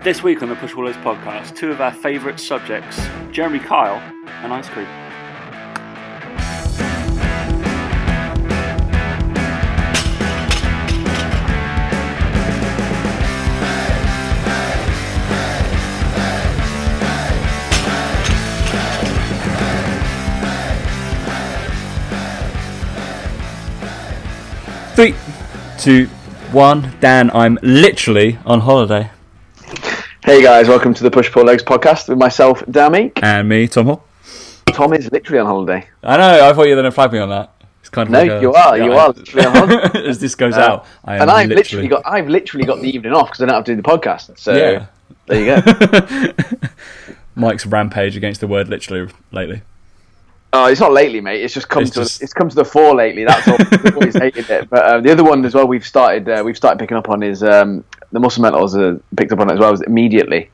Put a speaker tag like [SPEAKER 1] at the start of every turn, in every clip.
[SPEAKER 1] This week on the Push Wallers podcast, two of our favourite subjects, Jeremy Kyle and ice cream.
[SPEAKER 2] Three, two, one. Dan, I'm literally on holiday.
[SPEAKER 3] Hey guys, welcome to the Push Pull Legs podcast with myself, Dammy.
[SPEAKER 2] And me, Tom Hall.
[SPEAKER 3] Tom is literally on holiday.
[SPEAKER 2] I know, I thought you were going to flag me on that. It's kind of
[SPEAKER 3] No,
[SPEAKER 2] like a-
[SPEAKER 3] you are, you
[SPEAKER 2] I-
[SPEAKER 3] are literally on holiday.
[SPEAKER 2] As this goes
[SPEAKER 3] Uh,
[SPEAKER 2] out, I am
[SPEAKER 3] and I've
[SPEAKER 2] literally,
[SPEAKER 3] literally got I've literally got the evening off because I don't have to do the podcast. So
[SPEAKER 2] Yeah.
[SPEAKER 3] there you go.
[SPEAKER 2] Mike's rampage against the word literally lately.
[SPEAKER 3] Oh, it's not lately, mate. It's just come
[SPEAKER 2] It's
[SPEAKER 3] to
[SPEAKER 2] just-
[SPEAKER 3] it's come to the fore lately. That's all. Always hated it. But uh, the other one as well, we've started uh, we've started picking up on is um, the muscle mentals uh, picked up on it as well. Is immediately.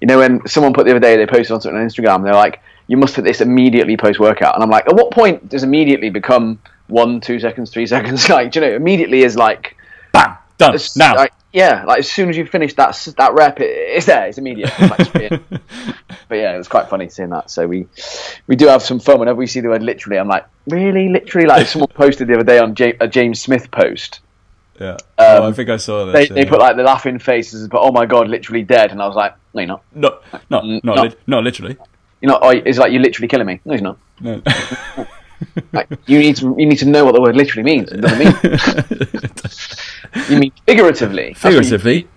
[SPEAKER 3] You know, when someone put the other day, they posted on something on Instagram. They're like, "You must hit this immediately post workout," and I'm like, "At what point does immediately become one, two seconds, three seconds?" Like, do you know, immediately is like
[SPEAKER 2] Bam! Done.
[SPEAKER 3] It's
[SPEAKER 2] now.
[SPEAKER 3] like, yeah, like as soon as you finish that that rep, it, it's there. It's immediate. It's like but yeah, it's quite funny seeing that. So we we do have some fun whenever we see the word literally. I'm like, really, literally. Like someone posted the other day on J- a James Smith post.
[SPEAKER 2] Yeah. oh, I
[SPEAKER 3] um,
[SPEAKER 2] think I saw that.
[SPEAKER 3] They,
[SPEAKER 2] yeah.
[SPEAKER 3] they put like the laughing faces, but oh my god, literally dead. And I was like, no, you're not.
[SPEAKER 2] No, not,
[SPEAKER 3] Mm,
[SPEAKER 2] not,
[SPEAKER 3] no.
[SPEAKER 2] li- not literally.
[SPEAKER 3] You're not. Oh, it's like you're literally killing me. No, he's not.
[SPEAKER 2] No.
[SPEAKER 3] Like, you need to you need to know what the word literally means. It doesn't mean. you mean figuratively. What you-
[SPEAKER 2] Figuratively,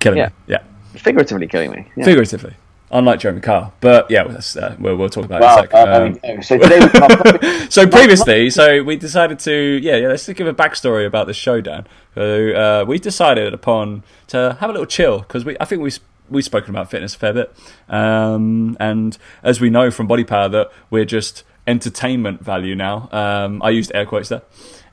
[SPEAKER 2] killing
[SPEAKER 3] Yeah.
[SPEAKER 2] me. Yeah.
[SPEAKER 3] figuratively killing me. Yeah.
[SPEAKER 2] Figuratively. Unlike Jeremy Kyle. But yeah, that's, uh, we'll, we'll talk about it
[SPEAKER 3] Wow.
[SPEAKER 2] in a sec.
[SPEAKER 3] uh,
[SPEAKER 2] Um,
[SPEAKER 3] so
[SPEAKER 2] so previously, so we decided to yeah, yeah let's give a backstory about the showdown. So uh, we decided upon to have a little chill because we I think we we've spoken about fitness a fair bit, um, and as we know from Body Power that we're just entertainment value now. Um, I used air quotes there.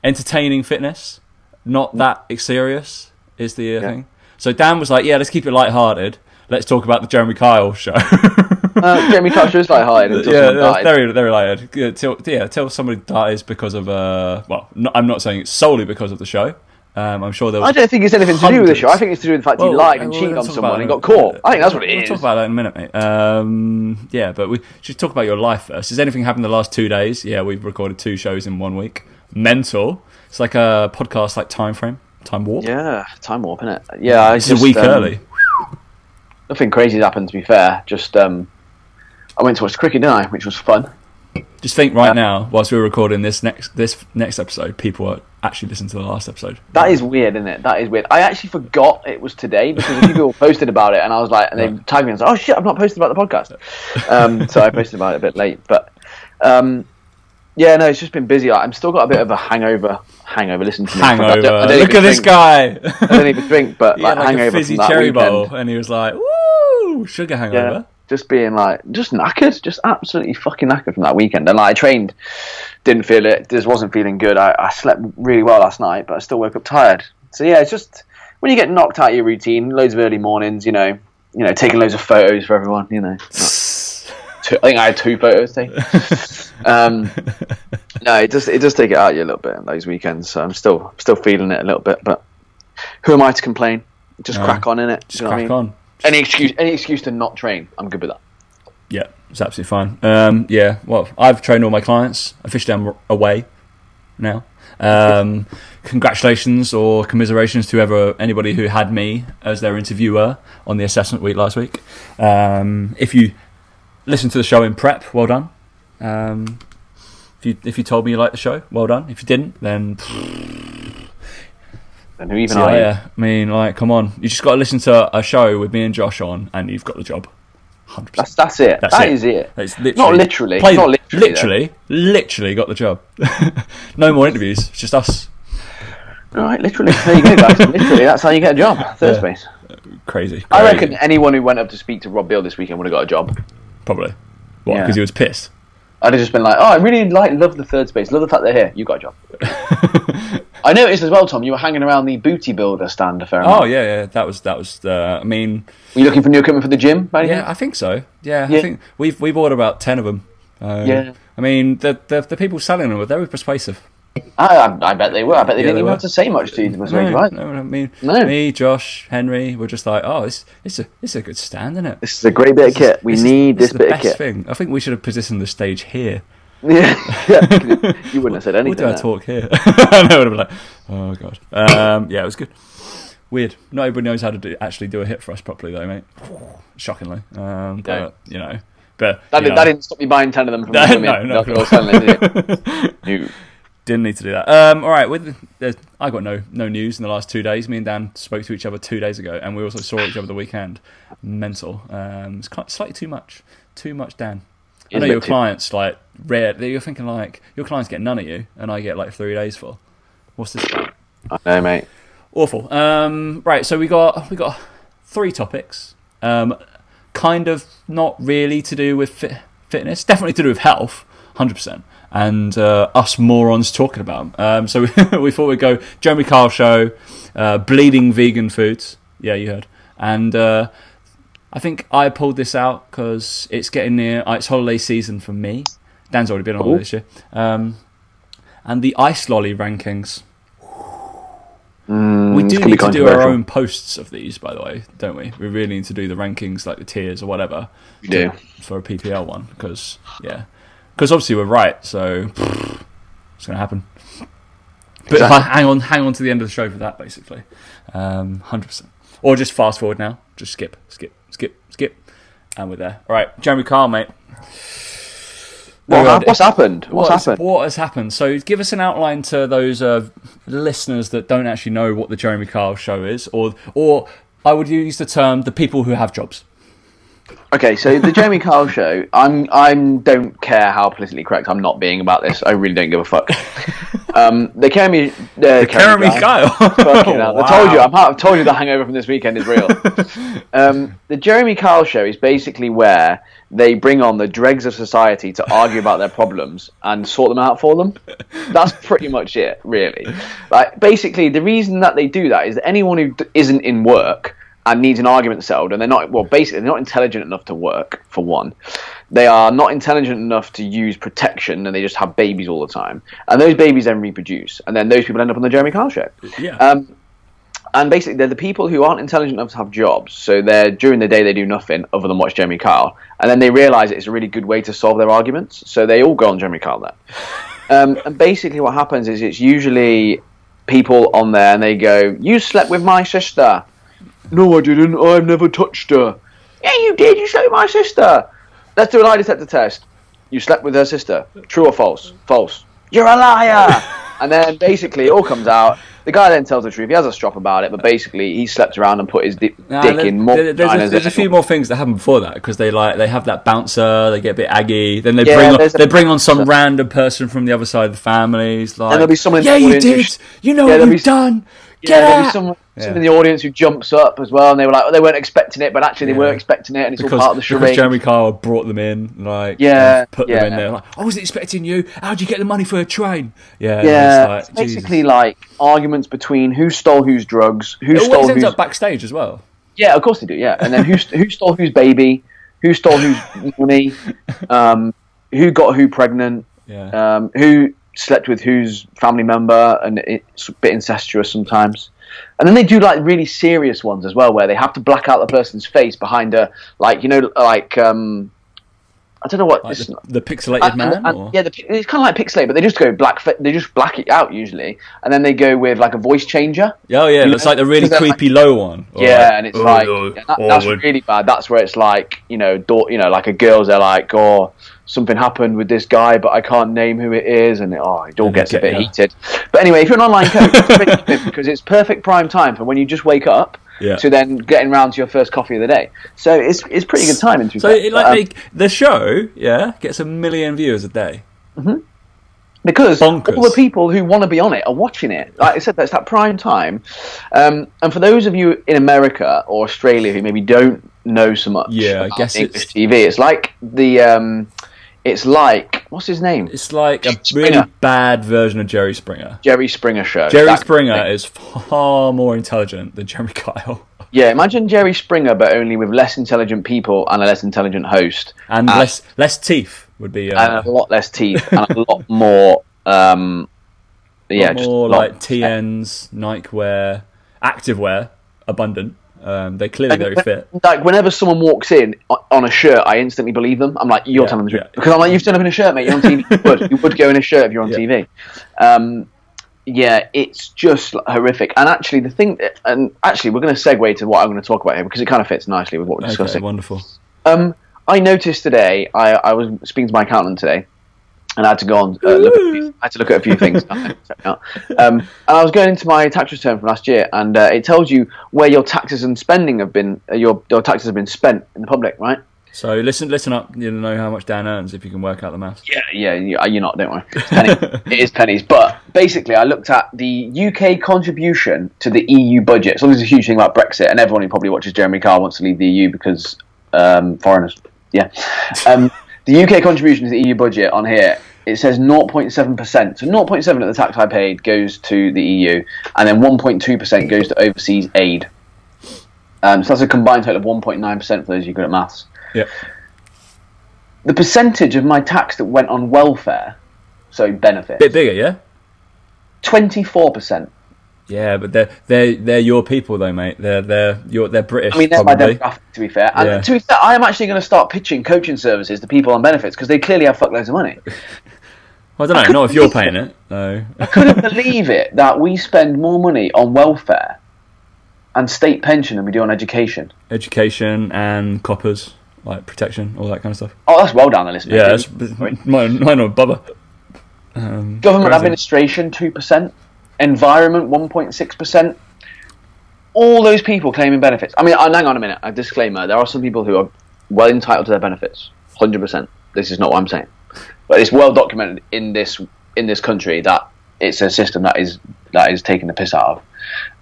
[SPEAKER 2] Entertaining fitness, not that serious is the uh, thing. So Dan was like, yeah, let's keep it light-hearted. Let's talk about the Jeremy Kyle show.
[SPEAKER 3] uh, Jeremy Kyle show is like until
[SPEAKER 2] yeah,
[SPEAKER 3] someone dies.
[SPEAKER 2] very very lightheaded. Yeah, till yeah, till somebody dies because of uh, well, no, I'm not saying it's solely because of the show. Um, I'm sure there was.
[SPEAKER 3] I don't think it's anything to do with the show. I think it's to do with the fact he
[SPEAKER 2] Well,
[SPEAKER 3] lied and cheated on someone and got caught. I think that's what it
[SPEAKER 2] We'll
[SPEAKER 3] is.
[SPEAKER 2] talk about that in a minute, mate. Um, yeah, but we should talk about your life first. Has anything happened the last two days? Yeah, we've recorded two shows in one week. Mental. It's like a podcast, like time frame, time warp.
[SPEAKER 3] Yeah, time warp, innit? Yeah, I
[SPEAKER 2] This
[SPEAKER 3] just,
[SPEAKER 2] a week
[SPEAKER 3] um,
[SPEAKER 2] early.
[SPEAKER 3] Nothing crazy has happened, to be fair. Just um, I went to watch cricket, didn't I? Which was fun.
[SPEAKER 2] Just think right
[SPEAKER 3] yeah.
[SPEAKER 2] now, whilst we're recording this next this next episode, people are actually listening to the last episode.
[SPEAKER 3] That is weird, isn't it? That is weird. I actually forgot it was today because a few people posted about it, and I was like, and they
[SPEAKER 2] Right.
[SPEAKER 3] tagged me and like, "Oh shit, I've not posted about the podcast." Um, so I posted about it a bit late, but um, yeah, no, it's just been busy. Like, I'm still got a bit of a hangover. Hangover. Listen to me. I
[SPEAKER 2] Hangover.
[SPEAKER 3] don't- I don't
[SPEAKER 2] Look at this guy.
[SPEAKER 3] I don't even drink, but like,
[SPEAKER 2] like a
[SPEAKER 3] hangover
[SPEAKER 2] fizzy
[SPEAKER 3] from that
[SPEAKER 2] cherry
[SPEAKER 3] weekend.
[SPEAKER 2] bowl, and he was like, "Woo, sugar hangover."
[SPEAKER 3] Yeah, just being like, just knackered, just absolutely fucking knackered from that weekend. And like, I trained, didn't feel it, just wasn't feeling good. I, I slept really well last night, but I still woke up tired. So yeah, it's just when you get knocked out of your routine, loads of early mornings, you know, you know, taking loads of photos for everyone, you know. Two, I think I had two photos taken. um, no, it does it does take it out of you a little bit on those weekends. So I'm still still feeling it a little bit, but who am I to complain? Just
[SPEAKER 2] No.
[SPEAKER 3] crack on in it.
[SPEAKER 2] Just crack on.
[SPEAKER 3] Any excuse, any excuse to not train, I'm good with that.
[SPEAKER 2] Yeah, it's absolutely fine. Um, yeah, well, I've trained all my clients. Officially, I'm away now. Um, congratulations or commiserations to whoever anybody who had me as their interviewer on the assessment week last week. Um, if you listened to the show in prep, well done. Um, if you if you told me you liked the show, well done. If you didn't, then
[SPEAKER 3] And who even
[SPEAKER 2] see you
[SPEAKER 3] are you?
[SPEAKER 2] later. I mean, like, come on, you just got to listen to a show with me and Josh on, and you've got the job. Hundred percent.
[SPEAKER 3] That's that's it.
[SPEAKER 2] That's
[SPEAKER 3] That
[SPEAKER 2] it.
[SPEAKER 3] is it.
[SPEAKER 2] It's literally,
[SPEAKER 3] Not literally,
[SPEAKER 2] Played,
[SPEAKER 3] not literally,
[SPEAKER 2] literally, literally got the job. no more interviews. It's just us.
[SPEAKER 3] All right, literally. There you go, guys. literally, that's how you get a job. Third
[SPEAKER 2] Yeah.
[SPEAKER 3] space.
[SPEAKER 2] Crazy.
[SPEAKER 3] I reckon anyone who went up to speak to Rob Beal this weekend would have got a job.
[SPEAKER 2] probably. What?
[SPEAKER 3] Yeah.
[SPEAKER 2] Because he was pissed.
[SPEAKER 3] I'd have just been like, "Oh, I really like, love the third space. Love the fact they're here. You got a job." I noticed as well, Tom. You were hanging around the booty builder stand a fair amount.
[SPEAKER 2] Oh yeah, yeah. That was that was. Uh, I mean,
[SPEAKER 3] Were you looking for new equipment for the gym? Any
[SPEAKER 2] yeah. I think so. Yeah,
[SPEAKER 3] Yeah.
[SPEAKER 2] I think we've we've ordered about ten of them. Uh,
[SPEAKER 3] Yeah.
[SPEAKER 2] I mean, the, the the people selling them, they're very persuasive.
[SPEAKER 3] I, I, bet they were. I bet they
[SPEAKER 2] Yeah,
[SPEAKER 3] didn't
[SPEAKER 2] they
[SPEAKER 3] even
[SPEAKER 2] were.
[SPEAKER 3] have to say much to you. Was
[SPEAKER 2] No,
[SPEAKER 3] right?
[SPEAKER 2] no, I mean,
[SPEAKER 3] No.
[SPEAKER 2] me, Josh, Henry, we're just like, oh, it's it's a it's a good stand, isn't it?
[SPEAKER 3] This is a great bit of kit. We
[SPEAKER 2] This
[SPEAKER 3] need
[SPEAKER 2] this
[SPEAKER 3] this,
[SPEAKER 2] is the
[SPEAKER 3] bit of
[SPEAKER 2] best
[SPEAKER 3] kit.
[SPEAKER 2] thing. I think we should have positioned the stage here.
[SPEAKER 3] Yeah, yeah. you wouldn't have said anything.
[SPEAKER 2] What do I talk here? I know. I'd be like, oh god. Um, yeah, it was good. Weird. Not everybody knows how to do, actually do a hip thrust properly, though, mate. Shockingly. Um, but
[SPEAKER 3] No.
[SPEAKER 2] you know, but
[SPEAKER 3] That, did,
[SPEAKER 2] know,
[SPEAKER 3] that didn't stop me buying ten of them from women.
[SPEAKER 2] no, no,
[SPEAKER 3] That's what I was you, did it? No.
[SPEAKER 2] Didn't need to do that. Um, all right. With the, I got no no news in the last two days. Me and Dan spoke to each other two days ago, and we also saw each other the weekend. Mental. Um, it's quite, slightly too much. Too much, Dan. I know your
[SPEAKER 3] too-
[SPEAKER 2] clients like rare. You're thinking like your clients get none of you, and I get like three days full. What's this about?
[SPEAKER 3] I know, mate.
[SPEAKER 2] Awful. Um, right, so we got we got three topics. Um, kind of not really to do with fit, fitness, definitely to do with health, hundred percent, and uh, us morons talking about 'em. Um, so we, we thought we'd go Jeremy Kyle show, uh, bleeding vegan foods. Yeah, you heard. And uh, I think I pulled this out because it's getting near. Uh, it's holiday season for me. Dan's already been on holiday
[SPEAKER 3] Ooh.
[SPEAKER 2] this year. Um, and the ice lolly rankings.
[SPEAKER 3] Mm,
[SPEAKER 2] We do need to do our own posts of these, by the way, don't we? We really need to do the rankings, like the tiers or whatever,
[SPEAKER 3] We do.
[SPEAKER 2] for a PPL one, because yeah, because obviously we're right, so it's going to happen. But if I hang on, hang on to the end of the show for that, basically, um, hundred percent, or just fast forward now, just skip, skip, skip, skip, and we're there. All right, Jeremy Kyle, mate.
[SPEAKER 3] What what's happened? What's
[SPEAKER 2] What's-
[SPEAKER 3] happened?
[SPEAKER 2] What has happened? So, give us an outline to those uh, listeners that don't actually know what the Jeremy Kyle show is, or, or I would use the term the people who have jobs.
[SPEAKER 3] Okay, so the Jeremy Kyle show. I'm I'm don't care how politically correct I'm not being about this. I really don't give a fuck. um, the Jeremy, uh, the
[SPEAKER 2] Jeremy Kyle.
[SPEAKER 3] Fucking hell. I told you, I'm, I've told you the hangover from this weekend is real. um, the Jeremy Kyle show is basically where they bring on the dregs of society to argue about their problems and sort them out for them. That's pretty much it, really. Like, basically, the reason that they do that is that anyone who d- isn't in work and needs an argument settled, and they're not, well, basically, they're not intelligent enough to work, for one. They are not intelligent enough to use protection, and they just have babies all the time. And those babies then reproduce, and then those people end up on the Jeremy Kyle show.
[SPEAKER 2] Yeah.
[SPEAKER 3] Um, and basically, they're the people who aren't intelligent enough to have jobs. So they're during the day they do nothing other than watch Jeremy Kyle, and then they realise it's a really good way to solve their arguments. So they all go on Jeremy Kyle then. Um, and basically, what happens is it's usually people on there, and they go, "You slept with my sister." No, I didn't. I've never touched her. Yeah, you did. You slept with my sister. Let's do a lie detector test. You slept with her sister. True or false? False. You're a liar. and then basically it all comes out. The guy then tells the truth. He has a strop about it, but basically he slept around and put his di-
[SPEAKER 2] Nah,
[SPEAKER 3] dick
[SPEAKER 2] there-
[SPEAKER 3] in more
[SPEAKER 2] there- there's, a, there's a few more things that happen before that because they like they have that bouncer, they get a bit aggy, then they
[SPEAKER 3] Yeah,
[SPEAKER 2] bring on,
[SPEAKER 3] a
[SPEAKER 2] they bring on some
[SPEAKER 3] bouncer.
[SPEAKER 2] random person from the other side of the family. It's like,
[SPEAKER 3] there'll be someone
[SPEAKER 2] yeah, you did,
[SPEAKER 3] sh-
[SPEAKER 2] you know
[SPEAKER 3] Yeah,
[SPEAKER 2] what
[SPEAKER 3] there'll
[SPEAKER 2] you've
[SPEAKER 3] be s-
[SPEAKER 2] done.
[SPEAKER 3] Yeah,
[SPEAKER 2] Get
[SPEAKER 3] there'll be
[SPEAKER 2] out. Yeah.
[SPEAKER 3] someone in the audience who jumps up as well, and they were like, oh, they weren't expecting it, but actually they
[SPEAKER 2] Yeah.
[SPEAKER 3] were expecting it, and it's
[SPEAKER 2] because,
[SPEAKER 3] all part of the
[SPEAKER 2] because
[SPEAKER 3] charade.
[SPEAKER 2] Jeremy Kyle brought them in, like
[SPEAKER 3] Yeah,
[SPEAKER 2] put
[SPEAKER 3] yeah.
[SPEAKER 2] them in there. Like, I wasn't expecting you. How'd you get the money for a train? Yeah,
[SPEAKER 3] yeah,
[SPEAKER 2] it's
[SPEAKER 3] it's
[SPEAKER 2] like,
[SPEAKER 3] basically
[SPEAKER 2] Jesus.
[SPEAKER 3] like arguments between who stole whose drugs, who
[SPEAKER 2] it
[SPEAKER 3] stole
[SPEAKER 2] always ends up backstage as well.
[SPEAKER 3] Yeah, of course they do. Yeah, and then who who stole whose baby, who stole whose money, um, who got who pregnant,
[SPEAKER 2] Yeah,
[SPEAKER 3] um, who slept with whose family member, and it's a bit incestuous sometimes. And then they do like really serious ones as well, where they have to black out the person's face behind a like you know like um, I don't know what
[SPEAKER 2] like the, the pixelated uh,
[SPEAKER 3] and-
[SPEAKER 2] man.
[SPEAKER 3] and- and-
[SPEAKER 2] or?
[SPEAKER 3] yeah, the, it's kind of like pixelate, but they just go black. They just black it out usually, and then they go with like a voice changer.
[SPEAKER 2] Oh yeah,
[SPEAKER 3] You
[SPEAKER 2] it's
[SPEAKER 3] know,
[SPEAKER 2] like the really
[SPEAKER 3] because they're
[SPEAKER 2] creepy low one.
[SPEAKER 3] Yeah,
[SPEAKER 2] like,
[SPEAKER 3] and it's
[SPEAKER 2] oh,
[SPEAKER 3] like
[SPEAKER 2] no,
[SPEAKER 3] yeah, that,
[SPEAKER 2] oh,
[SPEAKER 3] that's really bad. That's where it's like you know, do, you know, like a girl's. They're like, oh, something happened with this guy, but I can't name who it is, and oh, it all
[SPEAKER 2] And
[SPEAKER 3] gets a bit
[SPEAKER 2] yeah.
[SPEAKER 3] heated. But anyway, if you're an online coach, it's really good because it's perfect prime time for when you just wake up
[SPEAKER 2] Yeah.
[SPEAKER 3] to then getting round to your first coffee of the day. So it's it's pretty good timing. To
[SPEAKER 2] So
[SPEAKER 3] fair.
[SPEAKER 2] it, like
[SPEAKER 3] um,
[SPEAKER 2] they, the show, yeah, gets a million viewers a day.
[SPEAKER 3] because
[SPEAKER 2] Bonkers.
[SPEAKER 3] all the people who want to be on it are watching it. Like I said, that's that prime time. Um, and for those of you in America or Australia who maybe don't know so much,
[SPEAKER 2] Yeah, I guess
[SPEAKER 3] English
[SPEAKER 2] it's-
[SPEAKER 3] TV, it's like the, um, it's like what's his name,
[SPEAKER 2] It's like a
[SPEAKER 3] Springer.
[SPEAKER 2] really bad version of Jerry Springer.
[SPEAKER 3] Jerry Springer show.
[SPEAKER 2] Jerry
[SPEAKER 3] That-
[SPEAKER 2] Springer is far more intelligent than Jeremy Kyle,
[SPEAKER 3] Yeah, imagine Jerry Springer, but only with less intelligent people and a less intelligent host,
[SPEAKER 2] and
[SPEAKER 3] Uh,
[SPEAKER 2] less less teeth would be. Uh,
[SPEAKER 3] and a lot less teeth and a lot more um, yeah,
[SPEAKER 2] lot
[SPEAKER 3] just
[SPEAKER 2] more like TNs, Nike wear, active wear, abundant. Um, they're clearly very fit.
[SPEAKER 3] Like whenever someone walks in on a shirt, I instantly believe them. I'm like, you're
[SPEAKER 2] Yeah,
[SPEAKER 3] telling the truth
[SPEAKER 2] yeah.
[SPEAKER 3] because I'm like, you've turned up in a shirt, mate. You're on TV. you would, you would go in a shirt if you're on
[SPEAKER 2] Yeah.
[SPEAKER 3] TV. Um, yeah, it's just horrific. And actually, the thing, and actually, we're going to segue to what I'm going to talk about here because it kind of fits nicely with what we're
[SPEAKER 2] Okay,
[SPEAKER 3] discussing.
[SPEAKER 2] wonderful.
[SPEAKER 3] Um, I noticed today. I, I was speaking to my accountant today, and I had to go on. Uh, look at, a few- I had to look at a few things. um, and I was going into my tax return from last year, and uh, it tells you where your taxes and spending have been. Uh, your your taxes have been spent in the public, right?
[SPEAKER 2] So listen, listen up. You know how much Dan earns if you can work out the maths.
[SPEAKER 3] Yeah, yeah. you- You're not. Don't worry. It's penny. it is pennies. But basically, I looked at the UK contribution to the EU budget. So there's a huge thing about Brexit, and everyone who probably watches Jeremy Kyle wants to leave the EU because um, foreigners. Yeah. Um, the UK contribution to the EU budget on here it says 0.7%. So 0.7 of the tax I paid goes to the EU, and then 1.2% goes to overseas aid. Um, so that's a combined total of 1.9% for those of you good at maths.
[SPEAKER 2] Yep.
[SPEAKER 3] The percentage of my tax that went on welfare, so benefits,
[SPEAKER 2] Bit bigger, yeah.
[SPEAKER 3] 24%.
[SPEAKER 2] Yeah, but they're they're they're your people though, mate. They're they're you're, they're British.
[SPEAKER 3] I mean, they're
[SPEAKER 2] probably.
[SPEAKER 3] my demographic, to be fair. And
[SPEAKER 2] Yeah.
[SPEAKER 3] to be fair, I am actually going to start pitching coaching services to people on benefits because they clearly have fuckloads of money.
[SPEAKER 2] Well, I don't know. Not if you're paying it. No.
[SPEAKER 3] I couldn't believe it that we spend more money on welfare and state pension than we do on education.
[SPEAKER 2] Education and coppers, like protection, all that kind of stuff.
[SPEAKER 3] Oh, that's well down the list. mate.
[SPEAKER 2] Yeah, that's mine. Mine or bubba. Um,
[SPEAKER 3] Government
[SPEAKER 2] crazy.
[SPEAKER 3] administration, 2%. Environment, 1.6%. All those people claiming benefits. I mean, uh, hang on a minute. A disclaimer. There are some people who are well entitled to their benefits. 100%. This is not what I'm saying. But it's well documented in this in this country that it's a system that is that is taking the piss out of.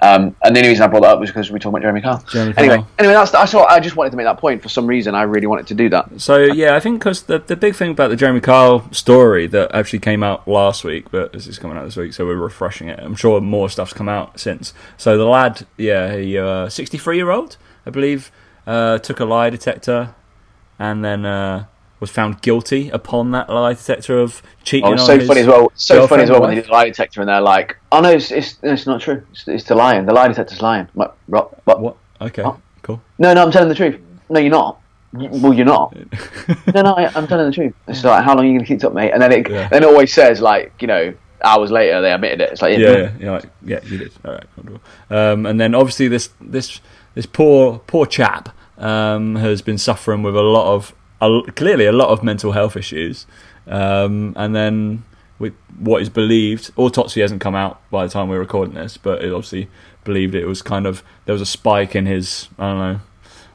[SPEAKER 3] Um, and the only reason I brought that up was because we were talking about Jeremy Kyle.
[SPEAKER 2] Jeremy
[SPEAKER 3] anyway, anyway, that's that's all. I just wanted to make that point. For some reason, I really wanted to do that.
[SPEAKER 2] So yeah, I think because the the big thing about the Jeremy Kyle story that actually came out last week, but this is coming out this week, so we're refreshing it. I'm sure more stuff's come out since. So the lad, yeah, he uh, 63 year old, I believe, uh, took a lie detector, and then uh, was found guilty upon that lie detector of cheating.
[SPEAKER 3] Oh, it's so funny as well. So funny as well when they do the lie detector and they're like, "Oh no, it's it's, it's not true. It's, it's the lying. The lie detector's lying." I'm like, what? what?
[SPEAKER 2] What? Okay,
[SPEAKER 3] Oh.
[SPEAKER 2] cool.
[SPEAKER 3] No, no, I'm telling the truth. No, you're not. Well, you're not. no, no, I, I'm telling the truth. It's like, how long are you going to keep it up, mate? And then it
[SPEAKER 2] Yeah.
[SPEAKER 3] then it always says like, you know, hours later they admitted it. It's like, yeah,
[SPEAKER 2] yeah, yeah, yeah, like, yeah, you did. All right. Um, and then obviously this this this poor poor chap um, has been suffering with a lot of a, clearly a lot of mental health issues, um, and then with what is believed, autopsy hasn't come out by the time we're recording this, but it obviously believed it was kind of there was a spike in his I don't know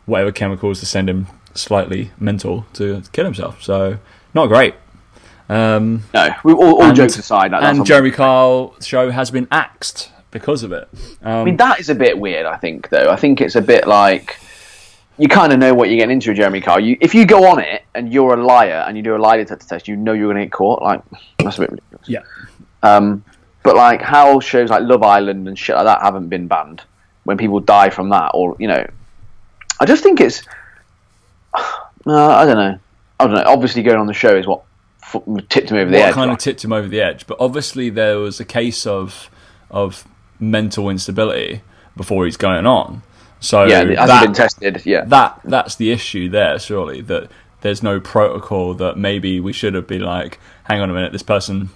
[SPEAKER 2] whatever chemicals to send him slightly mental to kill himself. So not great. Um,
[SPEAKER 3] no. We, all all
[SPEAKER 2] And-
[SPEAKER 3] jokes aside, that's
[SPEAKER 2] and Jeremy Kyle's show has been axed because of it. Um,
[SPEAKER 3] I mean, that is a bit weird. I think, though. I think it's a bit like you kind of know what you're getting into, with Jeremy Kyle. You, if you go on it and you're a liar and you do a lie detector test, you know you're going to get caught. Like that's a bit ridiculous.
[SPEAKER 2] yeah,
[SPEAKER 3] Um, but like how shows like Love Island and shit like that haven't been banned when people die from that, or you know, I just think it's. No, I don't know. I don't know. Obviously, going on the show is what f- tipped him over the
[SPEAKER 2] what
[SPEAKER 3] edge.
[SPEAKER 2] kind of tipped him over the edge. But obviously, there was a case of of mental instability before he's going on. So
[SPEAKER 3] yeah, it hasn't
[SPEAKER 2] that,
[SPEAKER 3] been tested. Yeah,
[SPEAKER 2] that that's the issue there. Surely that there's no protocol that maybe we should have been like, hang on a minute, this person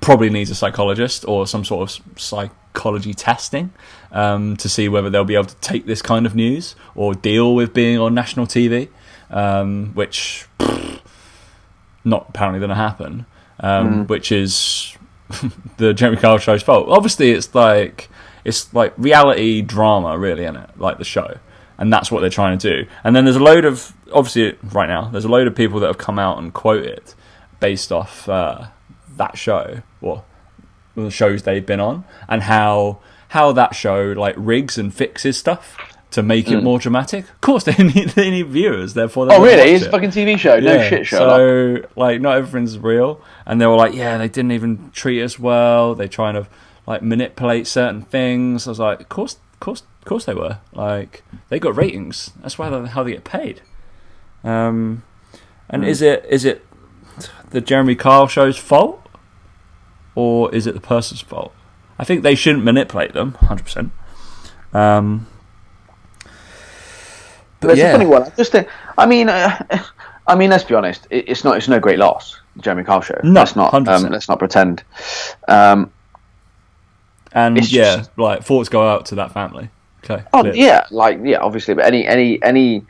[SPEAKER 2] probably needs a psychologist or some sort of psychology testing um, to see whether they'll be able to take this kind of news or deal with being on national TV, um, which pfft, not apparently going to happen. Um, Which is the Jeremy Kyle show's fault. Obviously, it's like it's like reality drama, really, isn't it? Like the show, and that's what they're trying to do. And then there's a load of obviously right now there's a load of people that have come out and quoted based off uh, that show or the shows they've been on, and how how that show like rigs and fixes stuff to make it more dramatic. Of course, they need they need viewers, therefore. They
[SPEAKER 3] Oh, really? It's a fucking TV show. No
[SPEAKER 2] Yeah,
[SPEAKER 3] shit show.
[SPEAKER 2] So like, not everything's real, and they were like, yeah, they didn't even treat us well. They're trying to like manipulate certain things. I was like, of course, of course, of course they were. Like they got ratings. That's why they, how they get paid. Um, and
[SPEAKER 3] Hmm.
[SPEAKER 2] is it is it the Jeremy Kyle show's fault? or is it the person's fault? I think they shouldn't manipulate them, hundred percent. Um,
[SPEAKER 3] but it's yeah. a funny one. I just think, I mean, uh, I mean, let's be honest. It, it's not. It's no great loss. Jeremy Kyle show.
[SPEAKER 2] No,
[SPEAKER 3] let's not. Um, let's not pretend. Um,
[SPEAKER 2] and yeah, just, like thoughts go out to that family. Okay.
[SPEAKER 3] Oh clear. yeah, like yeah, obviously, but any any any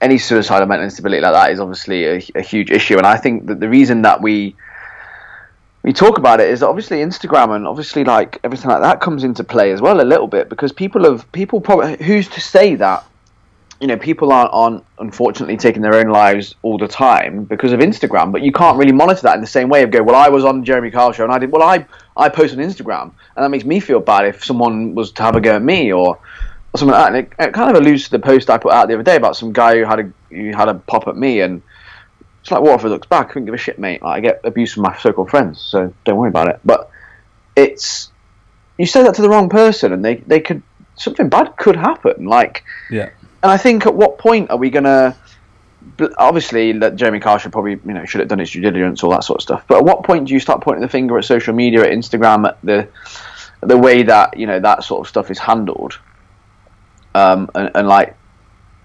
[SPEAKER 3] any suicidal mental instability like that is obviously a, a huge issue, and I think that the reason that we we talk about it is obviously Instagram and obviously like everything like that comes into play as well a little bit because people have people probably who's to say that you know people aren't, aren't unfortunately taking their own lives all the time because of Instagram but you can't really monitor that in the same way of go well I was on Jeremy Kyle show and I did well I I post on Instagram and that makes me feel bad if someone was to have a go at me or or something like that. And it, it, kind of alludes to the post I put out the other day about some guy who had a who had a pop at me, and it's like, it looks back? I couldn't give a shit, mate. Like, I get abuse from my so-called friends, so don't worry about it. But it's you say that to the wrong person, and they they could something bad could happen. Like,
[SPEAKER 2] yeah.
[SPEAKER 3] And I think at what point are we gonna? Obviously, that Jeremy Kyle should probably you know should have done his due diligence, all that sort of stuff. But at what point do you start pointing the finger at social media, at Instagram, at the the way that you know that sort of stuff is handled? Um, and, and like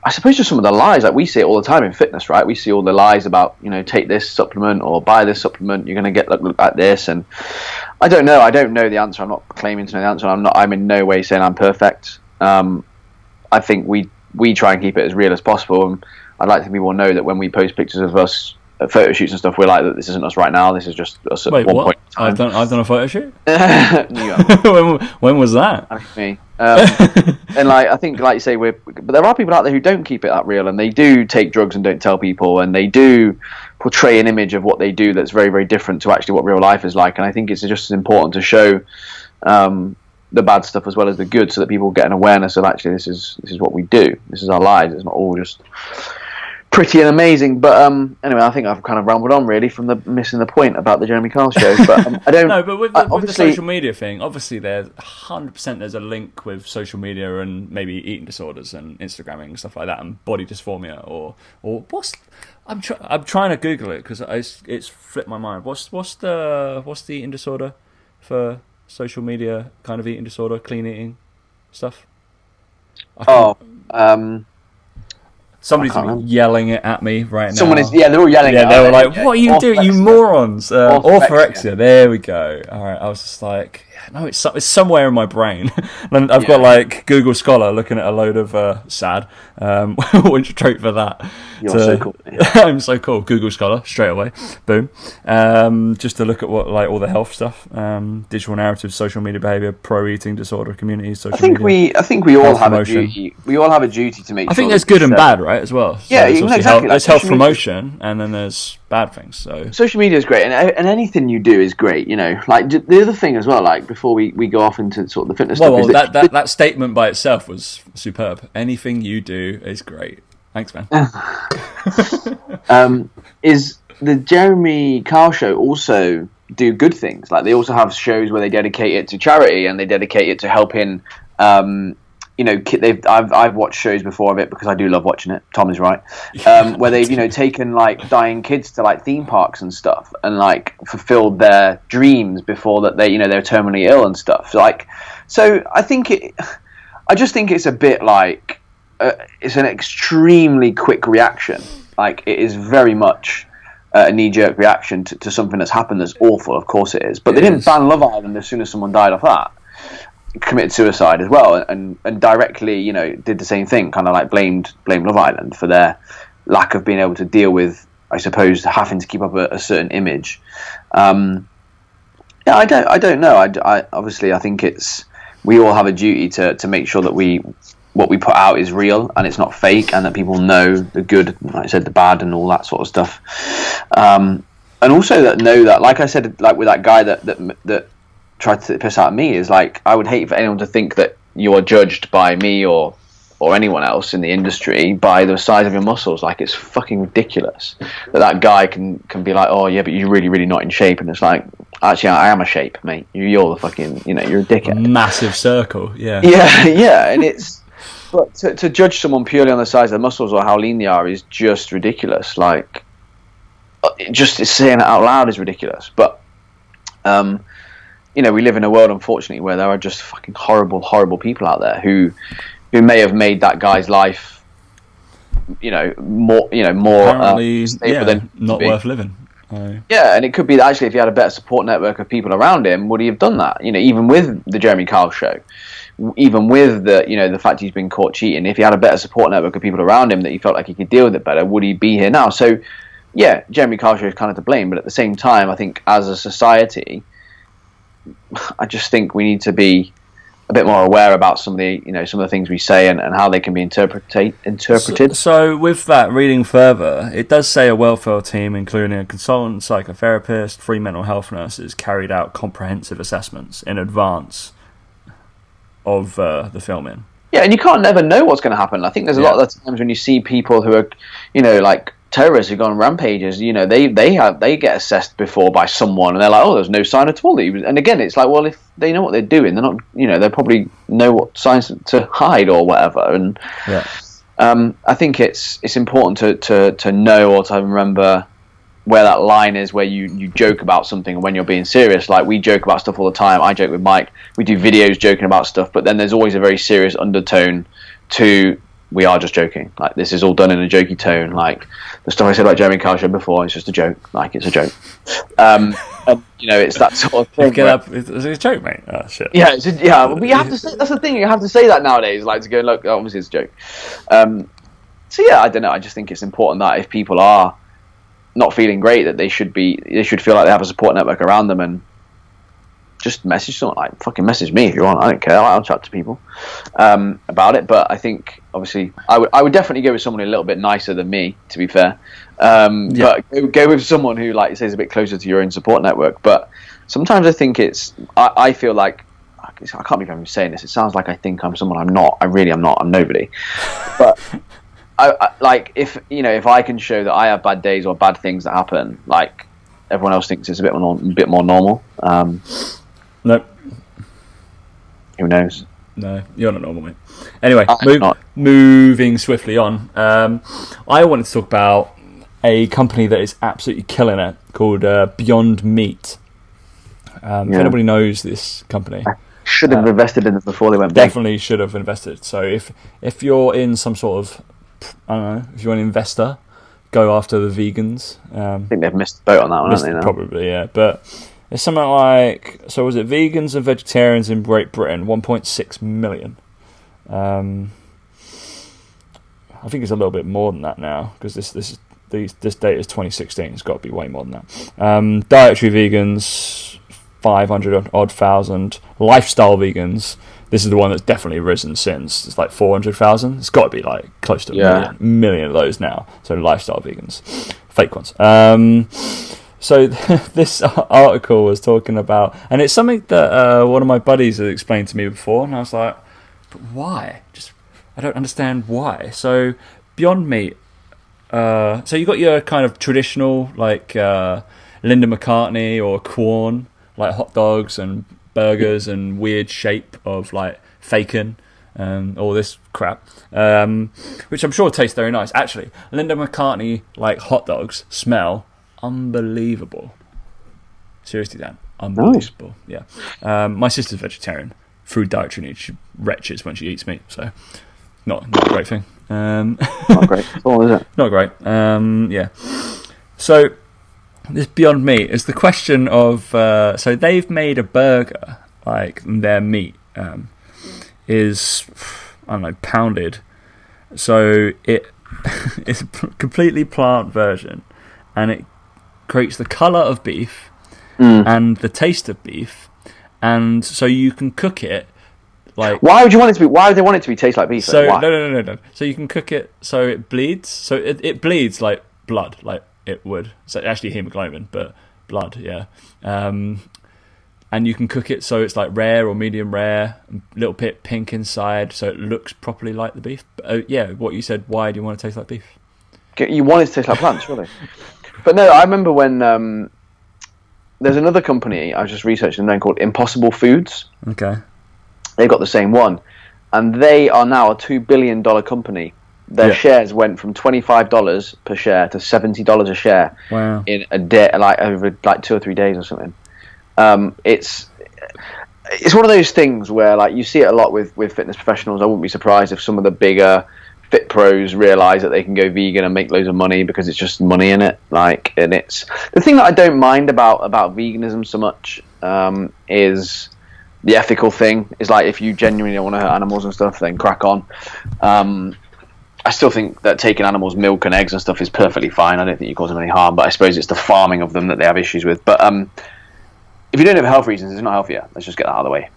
[SPEAKER 3] I suppose just some of the lies like we see it all the time in fitness, right? We see all the lies about you know take this supplement or buy this supplement, you're going to get look, look like this, and I don't know. I don't know the answer. I'm not claiming to know the answer. I'm not. I'm in no way saying I'm perfect. Um, I think we we try and keep it as real as possible, and I'd like to people know that when we post pictures of us at photo shoots and stuff, we're like that. This isn't us right now. This is just us at
[SPEAKER 2] Wait,
[SPEAKER 3] one
[SPEAKER 2] what?
[SPEAKER 3] point.
[SPEAKER 2] I've done I've done a photo shoot. when, when was that?
[SPEAKER 3] me. Um, and like I think, like you say, we're but there are people out there who don't keep it that real, and they do take drugs and don't tell people, and they do portray an image of what they do that's very, very different to actually what real life is like. And I think it's just as important to show um, the bad stuff as well as the good, so that people get an awareness of actually this is this is what we do. This is our lives. It's not all just pretty and amazing. But um, anyway, I think I've kind of rambled on really from the missing the point about the Jeremy Kyle show. But um, I don't.
[SPEAKER 2] no, but with the, with the, social media thing, obviously there's hundred percent there's a link with social media and maybe eating disorders and Instagramming and stuff like that and body dysphoria or or what's. I'm try, I'm trying to Google it because it's, it's flipped my mind. What's what's the what's the eating disorder for social media kind of eating disorder, clean eating stuff?
[SPEAKER 3] Oh, um,
[SPEAKER 2] Somebody's yelling it at me right now.
[SPEAKER 3] Someone is, yeah, they're all yelling.
[SPEAKER 2] Yeah, they were like, "What are you doing, you morons?" Uh, orthorexia. orthorexia. There we go. All right, I was just like, no, it's it's somewhere in my brain. and I've yeah. got like Google Scholar looking at a load of uh, sad. Um, went straight for that.
[SPEAKER 3] You're to, so cool.
[SPEAKER 2] I'm so cool. Google Scholar straight away. Boom. Um, just to look at what like all the health stuff, um, digital narrative, social media behavior, pro eating disorder communities. Social
[SPEAKER 3] I think
[SPEAKER 2] media,
[SPEAKER 3] we I think we all have promotion. a duty. We all have a duty to make.
[SPEAKER 2] I
[SPEAKER 3] think
[SPEAKER 2] there's good and bad, right, as well.
[SPEAKER 3] So yeah, there's exactly.
[SPEAKER 2] Health, there's health promotion, and then there's bad things. So
[SPEAKER 3] social media is great, and and anything you do is great. You know, like the other thing as well. Like before we, we go off into sort of the fitness
[SPEAKER 2] well,
[SPEAKER 3] stuff.
[SPEAKER 2] Well, that, that, that statement by itself was superb. Anything you do is great. Thanks, man.
[SPEAKER 3] um, is the Jeremy Kyle show also do good things? Like they also have shows where they dedicate it to charity and they dedicate it to helping um, you know, they've I've I've watched shows before of it because I do love watching it. Tom is right, um, where they've you know taken like dying kids to like theme parks and stuff, and like fulfilled their dreams before that they you know they're terminally ill and stuff. Like, so I think it, I just think it's a bit like uh, it's an extremely quick reaction. Like it is very much a knee jerk reaction to, to, something that's happened that's awful. Of course it is, but it they didn't is. ban Love Island as soon as someone died off that committed suicide as well, and and directly, you know, did the same thing, kind of like blamed blamed Love Island for their lack of being able to deal with, I suppose, having to keep up a, a certain image. Um, yeah, I don't, I don't know. I, I, obviously, I think it's we all have a duty to to make sure that we what we put out is real and it's not fake, and that people know the good, like I said, the bad, and all that sort of stuff. Um, and also that know that, like I said, like with that guy that that that tried to piss out me is like I would hate for anyone to think that you're judged by me or or anyone else in the industry by the size of your muscles. Like it's fucking ridiculous that that guy can can be like, oh yeah, but you're really really not in shape, and it's like actually I am a shape, mate. You're the fucking you know you're a dickhead.
[SPEAKER 2] Massive circle, yeah,
[SPEAKER 3] yeah, yeah, and it's. But to, to judge someone purely on the size of their muscles or how lean they are is just ridiculous. Like, just saying it out loud is ridiculous. But Um, you know, we live in a world, unfortunately, where there are just fucking horrible, horrible people out there who who may have made that guy's life, you know, more you know more
[SPEAKER 2] Apparently,
[SPEAKER 3] uh,
[SPEAKER 2] yeah,
[SPEAKER 3] than it used to
[SPEAKER 2] not worth living. Uh,
[SPEAKER 3] Yeah, and it could be that actually if he had a better support network of people around him, would he have done that? You know, even with the Jeremy Kyle show, even with the you know the fact he's been caught cheating, if he had a better support network of people around him that he felt like he could deal with it better, would he be here now? So, yeah, Jeremy Kyle show is kind of to blame, but at the same time, I think as a society, I just think we need to be a bit more aware about some of the you know some of the things we say and, and how they can be interpreted interpreted.
[SPEAKER 2] So, with that, reading further, it does say a welfare team, including a consultant, psychotherapist, three mental health nurses, carried out comprehensive assessments in advance of uh, the filming.
[SPEAKER 3] Yeah, and you can't never know what's going to happen. I think there's a lot of times when you see people who are, you know, like terrorists who go on rampages. You know, they they have they get assessed before by someone, and they're like, oh, there's no sign at all. That he was. And again, it's like, well, if they know what they're doing, they're not. You know, they probably know what signs to hide or whatever. And
[SPEAKER 2] Yeah.
[SPEAKER 3] um, I think it's it's important to, to, to know or to remember where that line is where you, you joke about something and when you're being serious. Like we joke about stuff all the time. I joke with Mike. We do videos joking about stuff, but then there's always a very serious undertone to we are just joking. Like this is all done in a jokey tone. Like the stuff I said about Jeremy Kyle show before, it's just a joke. Like it's a joke. Um, and, you know, it's that sort of thing. Where-
[SPEAKER 2] up. It's it's a joke, mate. Oh, shit.
[SPEAKER 3] yeah, it's just, yeah, but you have to say that's the thing. You have to say that nowadays, like to go look. Obviously, it's a joke. Um, so yeah, I don't know. I just think it's important that if people are not feeling great, that they should be, they should feel like they have a support network around them, and just message someone. Like fucking message me if you want. I don't care. I'll chat to people um, about it. But I think obviously, I would I would definitely go with someone a little bit nicer than me. To be fair, um,
[SPEAKER 2] Yeah.
[SPEAKER 3] but go, go with someone who like says a bit closer to your own support network. But sometimes I think it's I, I feel like I can't believe I'm saying this. It sounds like I think I'm someone I'm not. I really am not. I'm nobody. But I, I like if you know if I can show that I have bad days or bad things that happen, like everyone else thinks it's a bit more a bit more normal. Um,
[SPEAKER 2] Nope.
[SPEAKER 3] who knows?
[SPEAKER 2] No, you're not normal, mate. Anyway, move, moving swiftly on. Um, I wanted to talk about a company that is absolutely killing it called uh, Beyond Meat. Um, If anybody knows this company,
[SPEAKER 3] Should have invested in it before they went big.
[SPEAKER 2] definitely should have invested. So if if you're in some sort of, I don't know, if you're an investor, go after the vegans. Um,
[SPEAKER 3] I think they've missed the boat on that one, haven't they? Now?
[SPEAKER 2] Probably, yeah. But it's something like so. Was it vegans and vegetarians in Great Britain? One point six million. Um, I think it's a little bit more than that now because this this these, this date is 2016. It's got to be way more than that. Um, dietary vegans, 500 odd thousand. Lifestyle vegans. This is the one that's definitely risen since. It's like 400,000. It's got to be like close to a
[SPEAKER 3] Yeah.
[SPEAKER 2] million, million of those now. So lifestyle vegans, fake ones. Um, so this article was talking about, and it's something that uh, one of my buddies had explained to me before, and I was like, "But why? Just I don't understand why." So Beyond Meat. Uh, so you got your kind of traditional like uh, Linda McCartney or Quorn, like hot dogs and burgers and weird shape of like bacon and all this crap, um, which I'm sure tastes very nice. Actually, Linda McCartney like hot dogs smell unbelievable. Seriously, Dan, unbelievable. Yeah, um, my sister's vegetarian through dietary needs. She retches when she eats meat, so not not a great thing. Um,
[SPEAKER 3] Not great at all, is it?
[SPEAKER 2] not great. Um, yeah. So this Beyond Meat is the question of. Uh, so they've made a burger like their meat um, is I don't know pounded. So it it's a completely plant version, and it creates the color of beef
[SPEAKER 3] Mm.
[SPEAKER 2] and the taste of beef, and so you can cook it like
[SPEAKER 3] Why would you want it to be? Why would they want it to be taste like beef?
[SPEAKER 2] so no, no, no, no, no. So you can cook it so it bleeds. So it, it bleeds like blood, like it would. So actually hemoglobin, but blood, yeah. Um, and you can cook it so it's like rare or medium rare, a little bit pink inside, so it looks properly like the beef. But, uh, yeah, what you said. Why do you want to taste like beef?
[SPEAKER 3] You want it to taste like plants, surely. But no, I remember when um, there's another company I was just researching them called Impossible Foods.
[SPEAKER 2] Okay.
[SPEAKER 3] They've got the same one, and they are now a two billion dollar company. Their
[SPEAKER 2] Yeah.
[SPEAKER 3] shares went from twenty five dollars per share to seventy dollars a share
[SPEAKER 2] Wow.
[SPEAKER 3] in a day, like over like two or three days or something. Um, it's it's one of those things where like you see it a lot with with fitness professionals. I wouldn't be surprised if some of the bigger fit pros realize that they can go vegan and make loads of money because it's just money in it. Like, and it's the thing that I don't mind about about veganism so much um, is the ethical thing. Is like if you genuinely don't want to hurt animals and stuff, then crack on. Um, I still think that taking animals' milk and eggs and stuff is perfectly fine. I don't think you cause them any harm, but I suppose it's the farming of them that they have issues with. But um, if you don't have health reasons, it's not healthier. Let's just get that out of the way.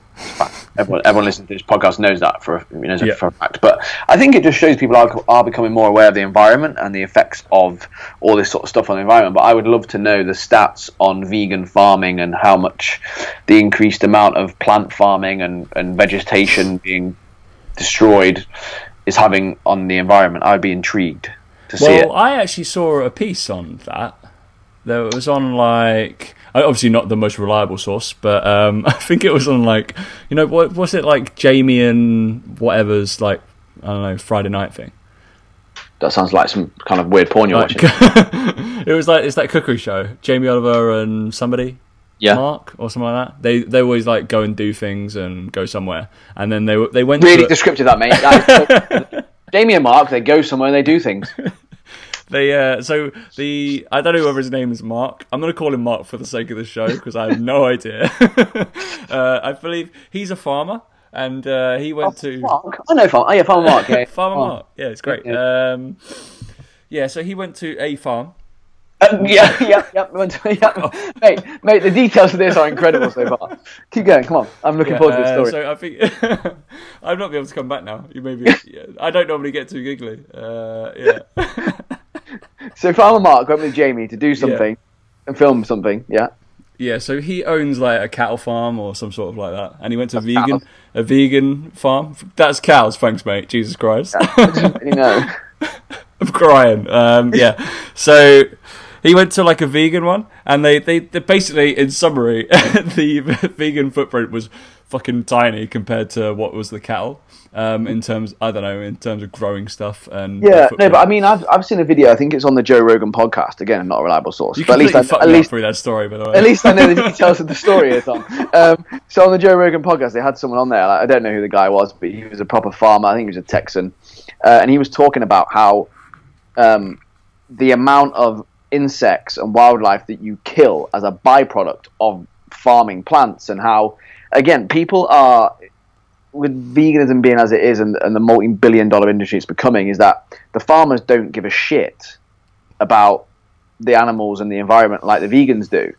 [SPEAKER 3] Everyone, everyone listening to this podcast knows that for you know,
[SPEAKER 2] Yeah.
[SPEAKER 3] for a fact. But I think it just shows people are, are becoming more aware of the environment and the effects of all this sort of stuff on the environment. But I would love to know the stats on vegan farming and how much the increased amount of plant farming and, and vegetation being destroyed is having on the environment. I'd be intrigued to see it.
[SPEAKER 2] Well, I actually saw a piece on that. There was on like obviously not the most reliable source, but um, I think it was on like you know what was it like Jamie and whatever's like I don't know Friday night thing.
[SPEAKER 3] That sounds like some kind of weird porn you're
[SPEAKER 2] Like,
[SPEAKER 3] watching.
[SPEAKER 2] it was like it's that cookery show. Jamie Oliver and somebody
[SPEAKER 3] Yeah.
[SPEAKER 2] Mark or something like that. They they always like go and do things and go somewhere, and then they they went
[SPEAKER 3] Really
[SPEAKER 2] to
[SPEAKER 3] descriptive, that mate. That is- Jamie and Mark, they go somewhere and they do things.
[SPEAKER 2] They uh, so the I don't know whether his name is Mark. I'm gonna call him Mark for the sake of the show because I have no idea. uh, I believe he's a farmer, and uh, he went to
[SPEAKER 3] Mark? I know Farmer. Oh, yeah, Farmer Mark. Yeah.
[SPEAKER 2] Farmer
[SPEAKER 3] Oh.
[SPEAKER 2] Mark. Yeah, it's great.
[SPEAKER 3] Yeah.
[SPEAKER 2] Um, yeah, so he went to a farm.
[SPEAKER 3] Um, yeah, yeah, yeah, we went to- yeah. Mate, mate, the details of this are incredible so far. Keep going, come on. I'm looking
[SPEAKER 2] Yeah,
[SPEAKER 3] forward to this
[SPEAKER 2] uh,
[SPEAKER 3] story.
[SPEAKER 2] so I think I'm not be able to come back now. You maybe yeah, I don't normally get too giggly. Uh, yeah.
[SPEAKER 3] So, Farmer Mark went with Jamie to do something and film something, yeah.
[SPEAKER 2] Yeah, so he owns like a cattle farm or some sort of like that, and he went to a vegan
[SPEAKER 3] cows.
[SPEAKER 2] a vegan farm. That's cows, thanks, mate. Jesus Christ,
[SPEAKER 3] You know.
[SPEAKER 2] I'm crying. Um, yeah, so he went to like a vegan one, and they they, they basically, in summary, the vegan footprint was fucking tiny compared to what was the cattle. Um, in terms, I don't know, in terms of growing stuff and
[SPEAKER 3] Yeah, no, but I mean, I've, I've seen a video. I think it's on the Joe Rogan podcast. Again, not a reliable source,
[SPEAKER 2] you
[SPEAKER 3] but at least I, at least
[SPEAKER 2] through that story, by the way.
[SPEAKER 3] at least I know the details of the story Tom. Um, so on the Joe Rogan podcast, they had someone on there. Like, I don't know who the guy was, but he was a proper farmer. I think he was a Texan, uh, and he was talking about how um, the amount of insects and wildlife that you kill as a byproduct of farming plants, and how again people are with veganism being as it is, and, and the multi-billion-dollar industry it's becoming, is that the farmers don't give a shit about the animals and the environment like the vegans do.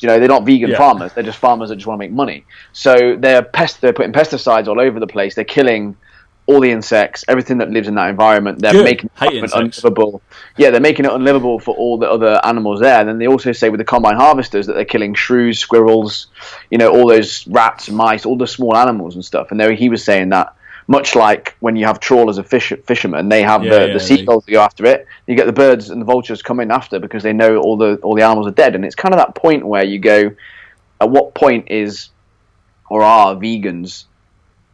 [SPEAKER 3] You know, they're not vegan
[SPEAKER 2] Yeah.
[SPEAKER 3] farmers; they're just farmers that just want to make money. So they're pest, they're putting pesticides all over the place. They're killing all the insects, everything that lives in that environment. They're
[SPEAKER 2] Good.
[SPEAKER 3] making it unlivable. Yeah, they're making it unlivable for all the other animals there. And then they also say with the combine harvesters that they're killing shrews, squirrels, you know, all those rats, mice, all the small animals and stuff. And there he was saying that much like when you have trawlers of fish, fishermen, they have
[SPEAKER 2] Yeah,
[SPEAKER 3] the,
[SPEAKER 2] yeah,
[SPEAKER 3] the
[SPEAKER 2] they-
[SPEAKER 3] seagulls that go after it. You get the birds and the vultures coming after because they know all the all the animals are dead. And it's kind of that point where you go, at what point is or are vegans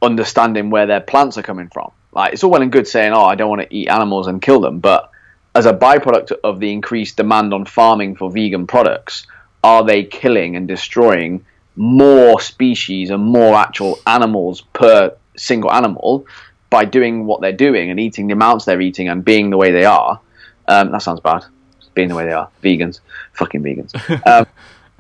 [SPEAKER 3] understanding where their plants are coming from? Like it's all well and good saying, "Oh, I don't want to eat animals and kill them," but as a byproduct of the increased demand on farming for vegan products, are they killing and destroying more species and more actual animals per single animal by doing what they're doing and eating the amounts they're eating and being the way they are? Um, that sounds bad. Being the way they are, vegans, fucking vegans. Um,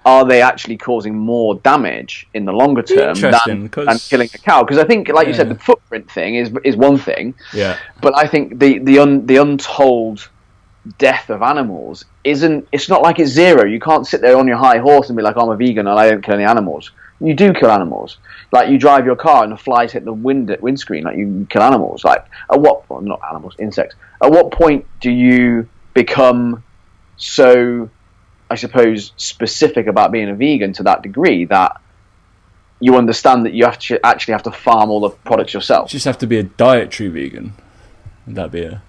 [SPEAKER 3] are they actually causing more damage in the longer term than, than killing a cow? Because I think, like you said, the footprint thing is is one thing,
[SPEAKER 2] yeah,
[SPEAKER 3] but I think the the un, the untold death of animals isn't. It's not like it's zero. You can't sit there on your high horse and be like, "I'm a vegan and I don't kill any animals." You do kill animals. Like you drive your car and the flies hit the wind windscreen. Like you kill animals. Like at what? Well, not animals, insects. At what point do you become so? I suppose specific about being a vegan to that degree that you understand that you have to actually have to farm all the products yourself.
[SPEAKER 2] You just have to be a dietary vegan. Would that be a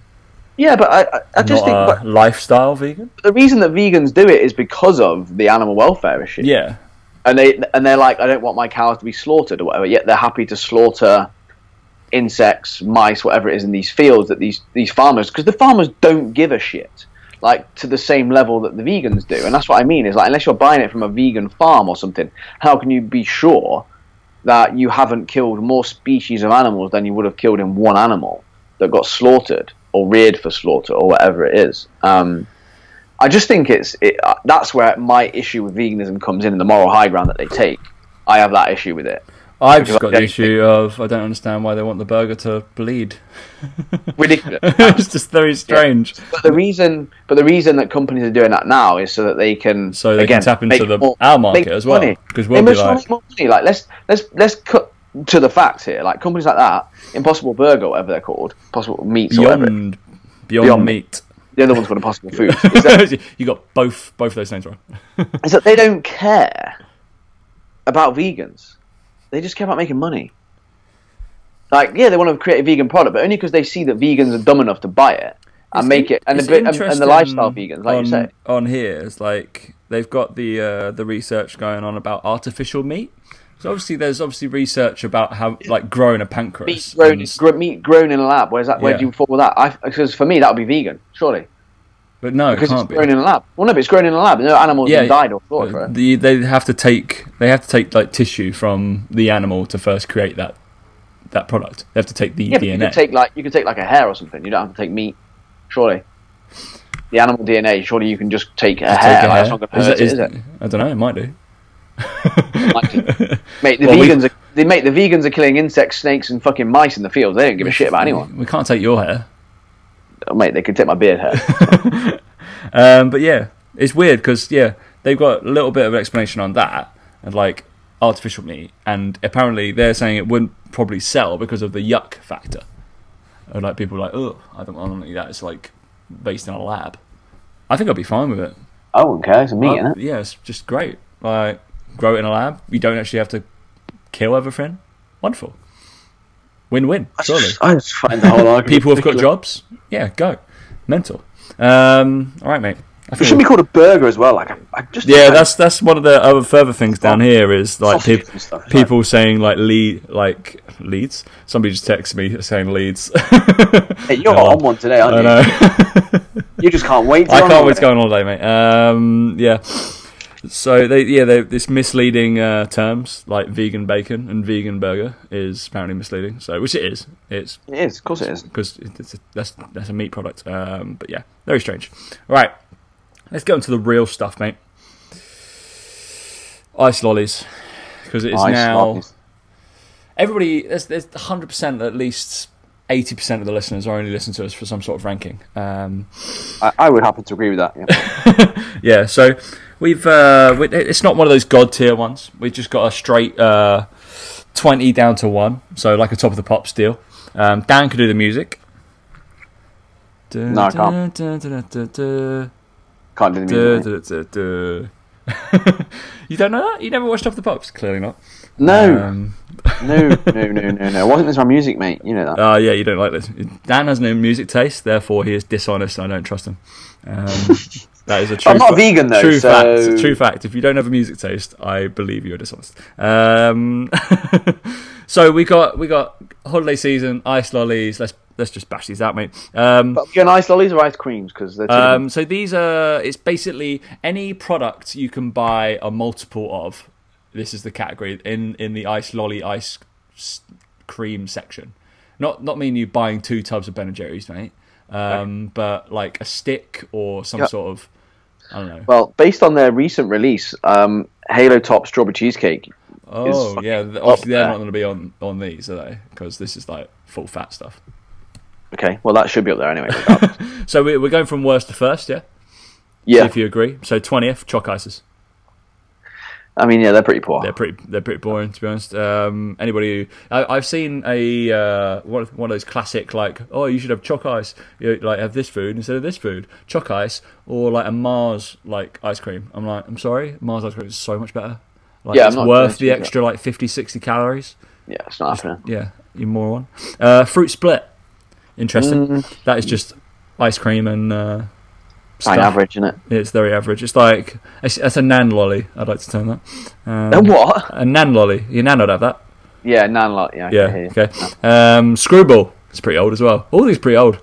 [SPEAKER 3] Yeah, but I, I, just think but
[SPEAKER 2] lifestyle vegan?
[SPEAKER 3] the reason that vegans do it is because of the animal welfare issue.
[SPEAKER 2] Yeah,
[SPEAKER 3] and they and they're like, I don't want my cows to be slaughtered or whatever. Yet they're happy to slaughter insects, mice, whatever it is in these fields that these these farmers because the farmers don't give a shit. Like to the same level that the vegans do, and that's what I mean. Is like unless you're buying it from a vegan farm or something, how can you be sure that you haven't killed more species of animals than you would have killed in one animal that got slaughtered or reared for slaughter or whatever it is? Um, I just think it's it, uh, that's where my issue with veganism comes in, and the moral high ground that they take. I have that issue with it.
[SPEAKER 2] I've just got the issue of I don't understand why they want the burger to bleed.
[SPEAKER 3] Ridiculous.
[SPEAKER 2] it's just very strange.
[SPEAKER 3] But the reason, but the reason that companies are doing that now is so that they can,
[SPEAKER 2] So they
[SPEAKER 3] again,
[SPEAKER 2] can tap into the
[SPEAKER 3] more-
[SPEAKER 2] our market as well because we'll be like
[SPEAKER 3] more money. Like let's let's let's cut to the facts here. Like companies like that, Impossible Burger, whatever they're called, Impossible Meats,
[SPEAKER 2] beyond beyond,
[SPEAKER 3] Beyond
[SPEAKER 2] meat.
[SPEAKER 3] The other one's called Impossible Foods. That,
[SPEAKER 2] you got both both those names wrong.
[SPEAKER 3] is that they don't care about vegans. They just care about making money. Like, yeah, they want to create a vegan product, but only because they see that vegans are dumb enough to buy it and
[SPEAKER 2] It's
[SPEAKER 3] make
[SPEAKER 2] in-
[SPEAKER 3] it, and, and, and the lifestyle vegans, like
[SPEAKER 2] on,
[SPEAKER 3] you say.
[SPEAKER 2] on here. It's like they've got the uh, the research going on about artificial meat. So obviously, there's obviously research about how like growing a pancreas.
[SPEAKER 3] meat grown,
[SPEAKER 2] and-
[SPEAKER 3] gr- meat grown in a lab. Where's that? Where
[SPEAKER 2] Yeah.
[SPEAKER 3] do you fall with that? I, because for me, that would be vegan, surely,
[SPEAKER 2] but no,
[SPEAKER 3] because it's
[SPEAKER 2] can't be.
[SPEAKER 3] grown in a lab. Well, no, but it's grown in a lab. No animals
[SPEAKER 2] Yeah,
[SPEAKER 3] died or it.
[SPEAKER 2] the, they have to take they have to take like tissue from the animal to first create that that product. They have to take the
[SPEAKER 3] Yeah, but you
[SPEAKER 2] DNA.
[SPEAKER 3] could take like you could take like a hair or something. You don't have to take meat, surely. The animal DNA, surely you can just take a
[SPEAKER 2] Just
[SPEAKER 3] hair.
[SPEAKER 2] take a hair.
[SPEAKER 3] That's not
[SPEAKER 2] Is
[SPEAKER 3] it, is it?
[SPEAKER 2] I don't know. It might do.
[SPEAKER 3] Mate, the
[SPEAKER 2] Well, we-
[SPEAKER 3] vegans are they mate the vegans are killing insects, snakes, and fucking mice in the fields. They don't give a shit about anyone.
[SPEAKER 2] We can't take your hair.
[SPEAKER 3] Oh, mate, they could take my beard hair.
[SPEAKER 2] Um, but yeah, it's weird because yeah, they've got a little bit of explanation on that and like artificial meat, and apparently they're saying it wouldn't probably sell because of the yuck factor. And like people are like, oh, I don't want to eat that. It's like based in a lab. I think I'd be fine with it.
[SPEAKER 3] I wouldn't care. It's meat,
[SPEAKER 2] Uh,
[SPEAKER 3] innit?
[SPEAKER 2] yeah, it's just great. Like grow it in a lab. You don't actually have to kill everything. Wonderful. Win-win. Surely.
[SPEAKER 3] I just find the whole argument.
[SPEAKER 2] People have got jobs. Yeah, go. Mental. Um, all right, mate. I
[SPEAKER 3] It should be called a burger as well. Like, I, I just
[SPEAKER 2] yeah,
[SPEAKER 3] like,
[SPEAKER 2] that's that's one of the other further things down here is like
[SPEAKER 3] stuff.
[SPEAKER 2] People saying like lead like leads. Somebody just texted me saying leads.
[SPEAKER 3] hey, you're
[SPEAKER 2] Oh,
[SPEAKER 3] on one today, aren't
[SPEAKER 2] I
[SPEAKER 3] you?
[SPEAKER 2] know.
[SPEAKER 3] You just can't wait.
[SPEAKER 2] I can't wait to go on holiday, mate. Um, yeah. So they yeah they this misleading uh, terms like vegan bacon and vegan burger is apparently misleading. So which it is. It's
[SPEAKER 3] It is, of course it is.
[SPEAKER 2] because that's that's a meat product. Um, but yeah, very strange. Right, let's go into the real stuff, mate. Ice lollies, because it is
[SPEAKER 3] Ice
[SPEAKER 2] now
[SPEAKER 3] lollies.
[SPEAKER 2] everybody. There's there's hundred percent at least. Eighty percent of the listeners are only listening to us for some sort of ranking. Um,
[SPEAKER 3] I, I would happen to agree with that. Yeah.
[SPEAKER 2] yeah, so we've uh, we, it's not one of those god tier ones. We've just got a straight uh, twenty down to one, so like a top of the pops deal. Um, Dan could do the music.
[SPEAKER 3] No, I can't. Can't do the music.
[SPEAKER 2] you don't know that? You never watched Off the Pops? Clearly not.
[SPEAKER 3] No,
[SPEAKER 2] Um,
[SPEAKER 3] no, no, no, no, no. Wasn't this my music, mate? You know that.
[SPEAKER 2] Oh yeah, you don't like this. Dan has no music taste, therefore he is dishonest. and I don't trust him. Um, that is a true.
[SPEAKER 3] I'm not vegan, though,
[SPEAKER 2] True
[SPEAKER 3] so-
[SPEAKER 2] fact. True fact. If you don't have a music taste, I believe you're dishonest. Um, so we got we got holiday season ice lollies. Let's let's just bash these out, mate. Um,
[SPEAKER 3] But you're ice lollies or ice creams because they're
[SPEAKER 2] um, so these are it's basically any product you can buy a multiple of. This is the category in in the ice lolly ice cream section. Not not mean you buying two tubs of Ben and Jerry's, mate. Um, but like a stick or some
[SPEAKER 3] Yeah.
[SPEAKER 2] sort of I don't know.
[SPEAKER 3] Well, based on their recent release, um, Halo Top Strawberry Cheesecake.
[SPEAKER 2] Oh yeah, obviously they're
[SPEAKER 3] there.
[SPEAKER 2] not going to be on on these, are they? Because this is like full fat stuff.
[SPEAKER 3] Okay, well that should be up there anyway.
[SPEAKER 2] So we- we're going from worst to first, yeah.
[SPEAKER 3] yeah,
[SPEAKER 2] If you agree. So twentieth, chalk ices.
[SPEAKER 3] I mean, yeah, they're pretty poor.
[SPEAKER 2] They're pretty. They're pretty boring, to be honest. Um, anybody, who, I, I've seen a uh, one, of- one of those classic like, oh, you should have chalk ice, you know, like have this food instead of this food, chalk ice, or like a Mars like ice cream. I'm like, I'm sorry, Mars ice cream is so much better. Like,
[SPEAKER 3] Yeah,
[SPEAKER 2] it's worth the extra like 50, 60 calories.
[SPEAKER 3] Yeah, it's not happening.
[SPEAKER 2] Yeah, you moron. Uh, fruit split, interesting.
[SPEAKER 3] Mm,
[SPEAKER 2] That is just ice cream and uh, stuff.
[SPEAKER 3] average, isn't it?
[SPEAKER 2] It's very average. It's like it's, it's a nan lolly. I'd like to term that. Um,
[SPEAKER 3] A what?
[SPEAKER 2] A nan lolly. Your nan would have that.
[SPEAKER 3] Yeah, nan lolly. Yeah,
[SPEAKER 2] Yeah. Okay. Um, Screwball. It's pretty old as well. All these pretty old.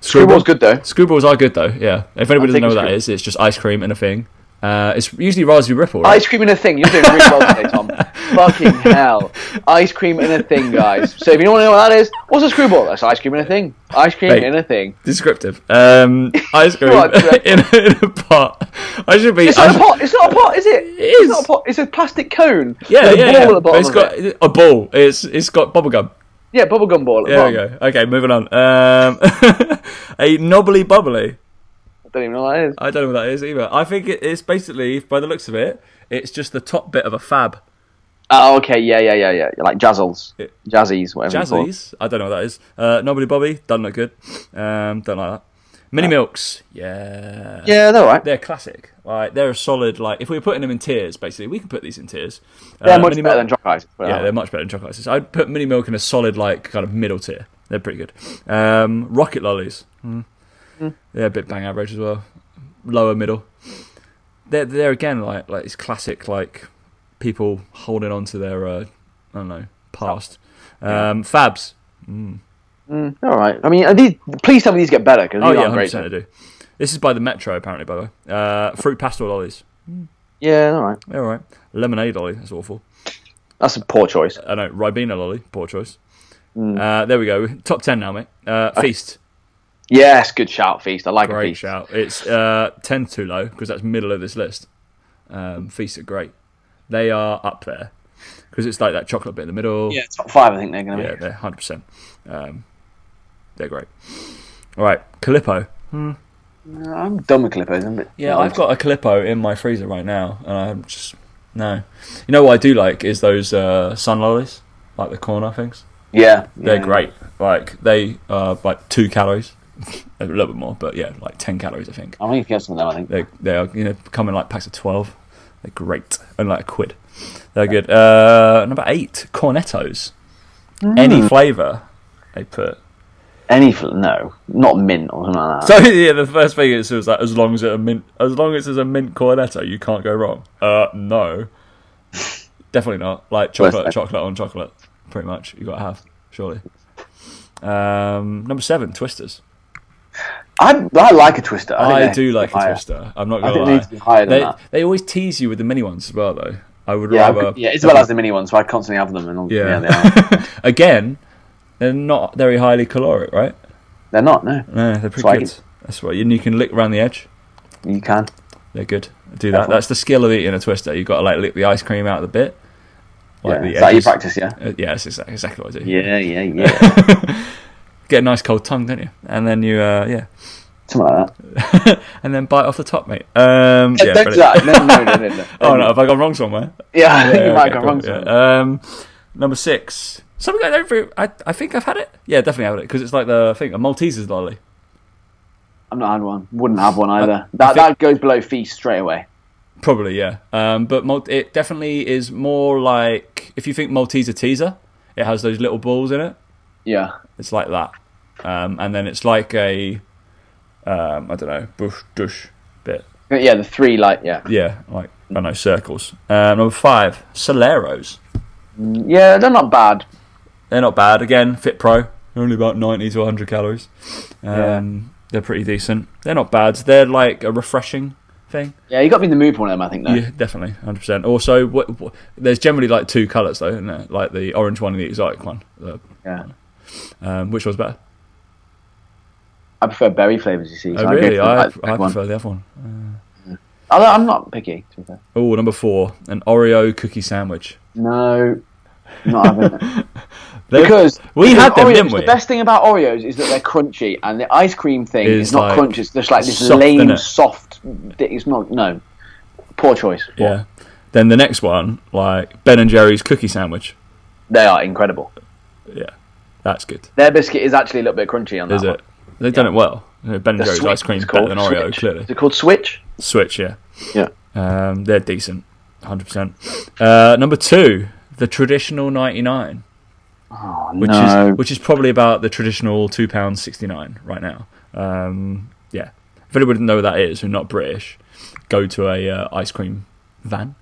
[SPEAKER 3] Screwball's good though.
[SPEAKER 2] Screwballs are good though. Yeah. If anybody doesn't know what that is, it's just ice cream and a thing. Uh, it's usually raspberry ripple. Right?
[SPEAKER 3] Ice cream in a thing. You're doing really well today, Tom. Fucking hell. Ice cream in a thing, guys. So if you don't want to know what that is, what's a screwball? That's ice cream in a thing. Ice cream
[SPEAKER 2] Mate.
[SPEAKER 3] in a thing.
[SPEAKER 2] Descriptive. Um, ice cream in, a, in a pot. I should be.
[SPEAKER 3] It's not a
[SPEAKER 2] should-
[SPEAKER 3] pot. It's not a pot, is it?
[SPEAKER 2] is.
[SPEAKER 3] It's not a pot. It's a plastic cone.
[SPEAKER 2] Yeah, yeah,
[SPEAKER 3] ball
[SPEAKER 2] yeah.
[SPEAKER 3] at the bottom
[SPEAKER 2] it's
[SPEAKER 3] of
[SPEAKER 2] got
[SPEAKER 3] it.
[SPEAKER 2] a ball. It's it's got bubblegum.
[SPEAKER 3] Yeah, bubblegum ball.
[SPEAKER 2] There we go. Okay, moving on. Um, a knobbly bubbly.
[SPEAKER 3] I don't even know what that is.
[SPEAKER 2] I don't know what that is either. I think it is basically, by the looks of it, it's just the top bit of a fab.
[SPEAKER 3] Oh, okay. Yeah, yeah, yeah, yeah. Like Jazzles.
[SPEAKER 2] It-
[SPEAKER 3] Jazzies, whatever. it's.
[SPEAKER 2] Jazzies. I don't know what that is. Uh, knobbly bobby. Doesn't look good. Um, don't like that. Mini milks. Yeah.
[SPEAKER 3] Yeah, they're alright.
[SPEAKER 2] They're classic. Like they're a solid. Like if we were putting them in tiers, basically, we can put these in tiers.
[SPEAKER 3] They're
[SPEAKER 2] Uh,
[SPEAKER 3] much better
[SPEAKER 2] Milk-
[SPEAKER 3] than chocolate ice. put it
[SPEAKER 2] Yeah, they're
[SPEAKER 3] way.
[SPEAKER 2] much better than chocolate ices. I'd put mini milk in a solid, like kind of middle tier. They're pretty good. Um, rocket lollies. Mm. They're a bit bang average as well. Lower middle. They're they're again like like it's classic like people holding on to their uh, I don't know past. Um, Fabs.
[SPEAKER 3] Mm, they're alright. I mean, are these, please tell me these get better because
[SPEAKER 2] Oh yeah,
[SPEAKER 3] aren't
[SPEAKER 2] hundred
[SPEAKER 3] great.
[SPEAKER 2] percent I do. This is by the Metro apparently, by the way. Uh, fruit pastel lollies.
[SPEAKER 3] Yeah, alright.
[SPEAKER 2] They're all right. Lemonade lolly. That's awful.
[SPEAKER 3] That's a poor choice.
[SPEAKER 2] I know. Ribena lolly. Poor choice.
[SPEAKER 3] Mm.
[SPEAKER 2] Uh, there we go. Top ten now, mate. Uh, feast.
[SPEAKER 3] Yes, good shout, Feast. I like a
[SPEAKER 2] Great
[SPEAKER 3] Feast.
[SPEAKER 2] shout. It's uh, 10 too low because that's middle of this list. Um, Feast are great. They are up there because it's like that chocolate bit in the middle.
[SPEAKER 3] Yeah, top five, I think they're going to
[SPEAKER 2] yeah,
[SPEAKER 3] be.
[SPEAKER 2] Yeah, they're 100%. Um, they're great. All right, Calippo.
[SPEAKER 3] I'm done with Clippers. I'm a bit
[SPEAKER 2] Yeah, I've got a Calippo in my freezer right now, and I'm just no. You know what I do like is those uh, sun lollies, like the corner things.
[SPEAKER 3] Yeah,
[SPEAKER 2] They're
[SPEAKER 3] yeah.
[SPEAKER 2] great. Like they are like two calories, a little bit more, but yeah, like ten calories I think.
[SPEAKER 3] I'm going to get some of them. I think.
[SPEAKER 2] They they are you know come in like packs of twelve. They're great and like a quid. They're good. Uh, number eight, cornettos. Any flavour they put.
[SPEAKER 3] Any fl- no, not mint or something like that.
[SPEAKER 2] So yeah, the first thing is was like as long as it's a mint, as long as it's a mint cornetto, you can't go wrong. Uh, no, definitely not. Like chocolate, chocolate on chocolate, pretty much. You got to have surely. Um, number seven, twisters.
[SPEAKER 3] I, I like a twister. I,
[SPEAKER 2] I do like a
[SPEAKER 3] higher.
[SPEAKER 2] twister. I'm not gonna
[SPEAKER 3] think they
[SPEAKER 2] lie.
[SPEAKER 3] be higher than
[SPEAKER 2] they, they always tease you with the mini ones as well, though. I would
[SPEAKER 3] Yeah,
[SPEAKER 2] rather.
[SPEAKER 3] I- yeah, Isabel has the mini ones, so I constantly have them. And all,
[SPEAKER 2] Yeah.
[SPEAKER 3] yeah, they.
[SPEAKER 2] Again, they're not very highly caloric, right?
[SPEAKER 3] They're not. No,
[SPEAKER 2] No, they're pretty
[SPEAKER 3] Swaggy.
[SPEAKER 2] good. That's right. And you can lick around the edge.
[SPEAKER 3] you can.
[SPEAKER 2] They're good. Do that.
[SPEAKER 3] Definitely.
[SPEAKER 2] That's the skill of eating a twister. You've got to like lick the ice cream out of the bit. Like
[SPEAKER 3] yeah.
[SPEAKER 2] the
[SPEAKER 3] Is that you
[SPEAKER 2] edges.
[SPEAKER 3] practice? Yeah.
[SPEAKER 2] Uh, yeah, that's exactly, exactly what I do.
[SPEAKER 3] Yeah, yeah, yeah.
[SPEAKER 2] Get a nice cold tongue, don't you? And then you, uh, yeah,
[SPEAKER 3] Something like that.
[SPEAKER 2] and then bite off the top, mate. Um, yeah, brilliant.
[SPEAKER 3] that. No, no, no, no, no.
[SPEAKER 2] Oh no, have I gone wrong somewhere?
[SPEAKER 3] Yeah, I think
[SPEAKER 2] Yeah,
[SPEAKER 3] you might
[SPEAKER 2] okay,
[SPEAKER 3] go wrong.
[SPEAKER 2] cool, yeah.
[SPEAKER 3] somewhere.
[SPEAKER 2] Um, number six. Something I don't. think- I I think I've had it. Yeah, definitely have it because it's like the thing a Malteser's lolly.
[SPEAKER 3] I've not had one. Wouldn't have one either. that
[SPEAKER 2] think-
[SPEAKER 3] that goes below feast straight away.
[SPEAKER 2] Probably, yeah. Um, but Mal- it definitely is more like if you think Malteser teaser, it has those little balls in it.
[SPEAKER 3] Yeah.
[SPEAKER 2] It's like that, um, and then it's like a um, I don't know bush dush bit.
[SPEAKER 3] Yeah, the three like yeah.
[SPEAKER 2] Yeah, like I don't know circles. Um, number five, Soleros.
[SPEAKER 3] Yeah, they're not bad.
[SPEAKER 2] They're not bad. Again, Fit Pro, only about ninety to hundred calories. Um, They're pretty decent. They're not bad. They're like a refreshing thing.
[SPEAKER 3] Yeah, you got me in the mood for one of them. I think. Though.
[SPEAKER 2] Yeah, definitely, hundred percent. Also, what, what, there's generally like two colours though, isn't there? Like the orange one and the exotic one. The-
[SPEAKER 3] Yeah.
[SPEAKER 2] Um, which one's better?
[SPEAKER 3] I prefer berry flavors. You see.
[SPEAKER 2] Oh,
[SPEAKER 3] so I
[SPEAKER 2] really?
[SPEAKER 3] for the,
[SPEAKER 2] I, I prefer the other one.
[SPEAKER 3] Although I'm not picky. To be fair.
[SPEAKER 2] Oh, number four, an Oreo cookie sandwich.
[SPEAKER 3] No, not having it. Because
[SPEAKER 2] we
[SPEAKER 3] because
[SPEAKER 2] had them,
[SPEAKER 3] Oreos,
[SPEAKER 2] didn't we?
[SPEAKER 3] The best thing about Oreos is that they're crunchy, and the ice cream thing
[SPEAKER 2] Is
[SPEAKER 3] is, not
[SPEAKER 2] like
[SPEAKER 3] crunchy. It's just like this
[SPEAKER 2] soft,
[SPEAKER 3] lame, soft. It's not. No, poor choice.
[SPEAKER 2] Yeah. Then the next one, like Ben and Jerry's cookie sandwich.
[SPEAKER 3] They are incredible.
[SPEAKER 2] That's good.
[SPEAKER 3] Their biscuit is actually a little bit crunchy on that
[SPEAKER 2] Is
[SPEAKER 3] one.
[SPEAKER 2] it? They've done it well. Ben and Jerry's ice cream
[SPEAKER 3] it's
[SPEAKER 2] better than Oreo,
[SPEAKER 3] Switch.
[SPEAKER 2] clearly.
[SPEAKER 3] Is it called Switch?
[SPEAKER 2] Switch, yeah.
[SPEAKER 3] Yeah.
[SPEAKER 2] Um, they're decent, hundred percent. Uh, number two, the traditional ninety nine,
[SPEAKER 3] Oh
[SPEAKER 2] which
[SPEAKER 3] no.
[SPEAKER 2] is which is probably about the traditional two pounds sixty nine right now. Um, yeah, if anybody doesn't know what that is, who's not British, go to a uh, ice cream van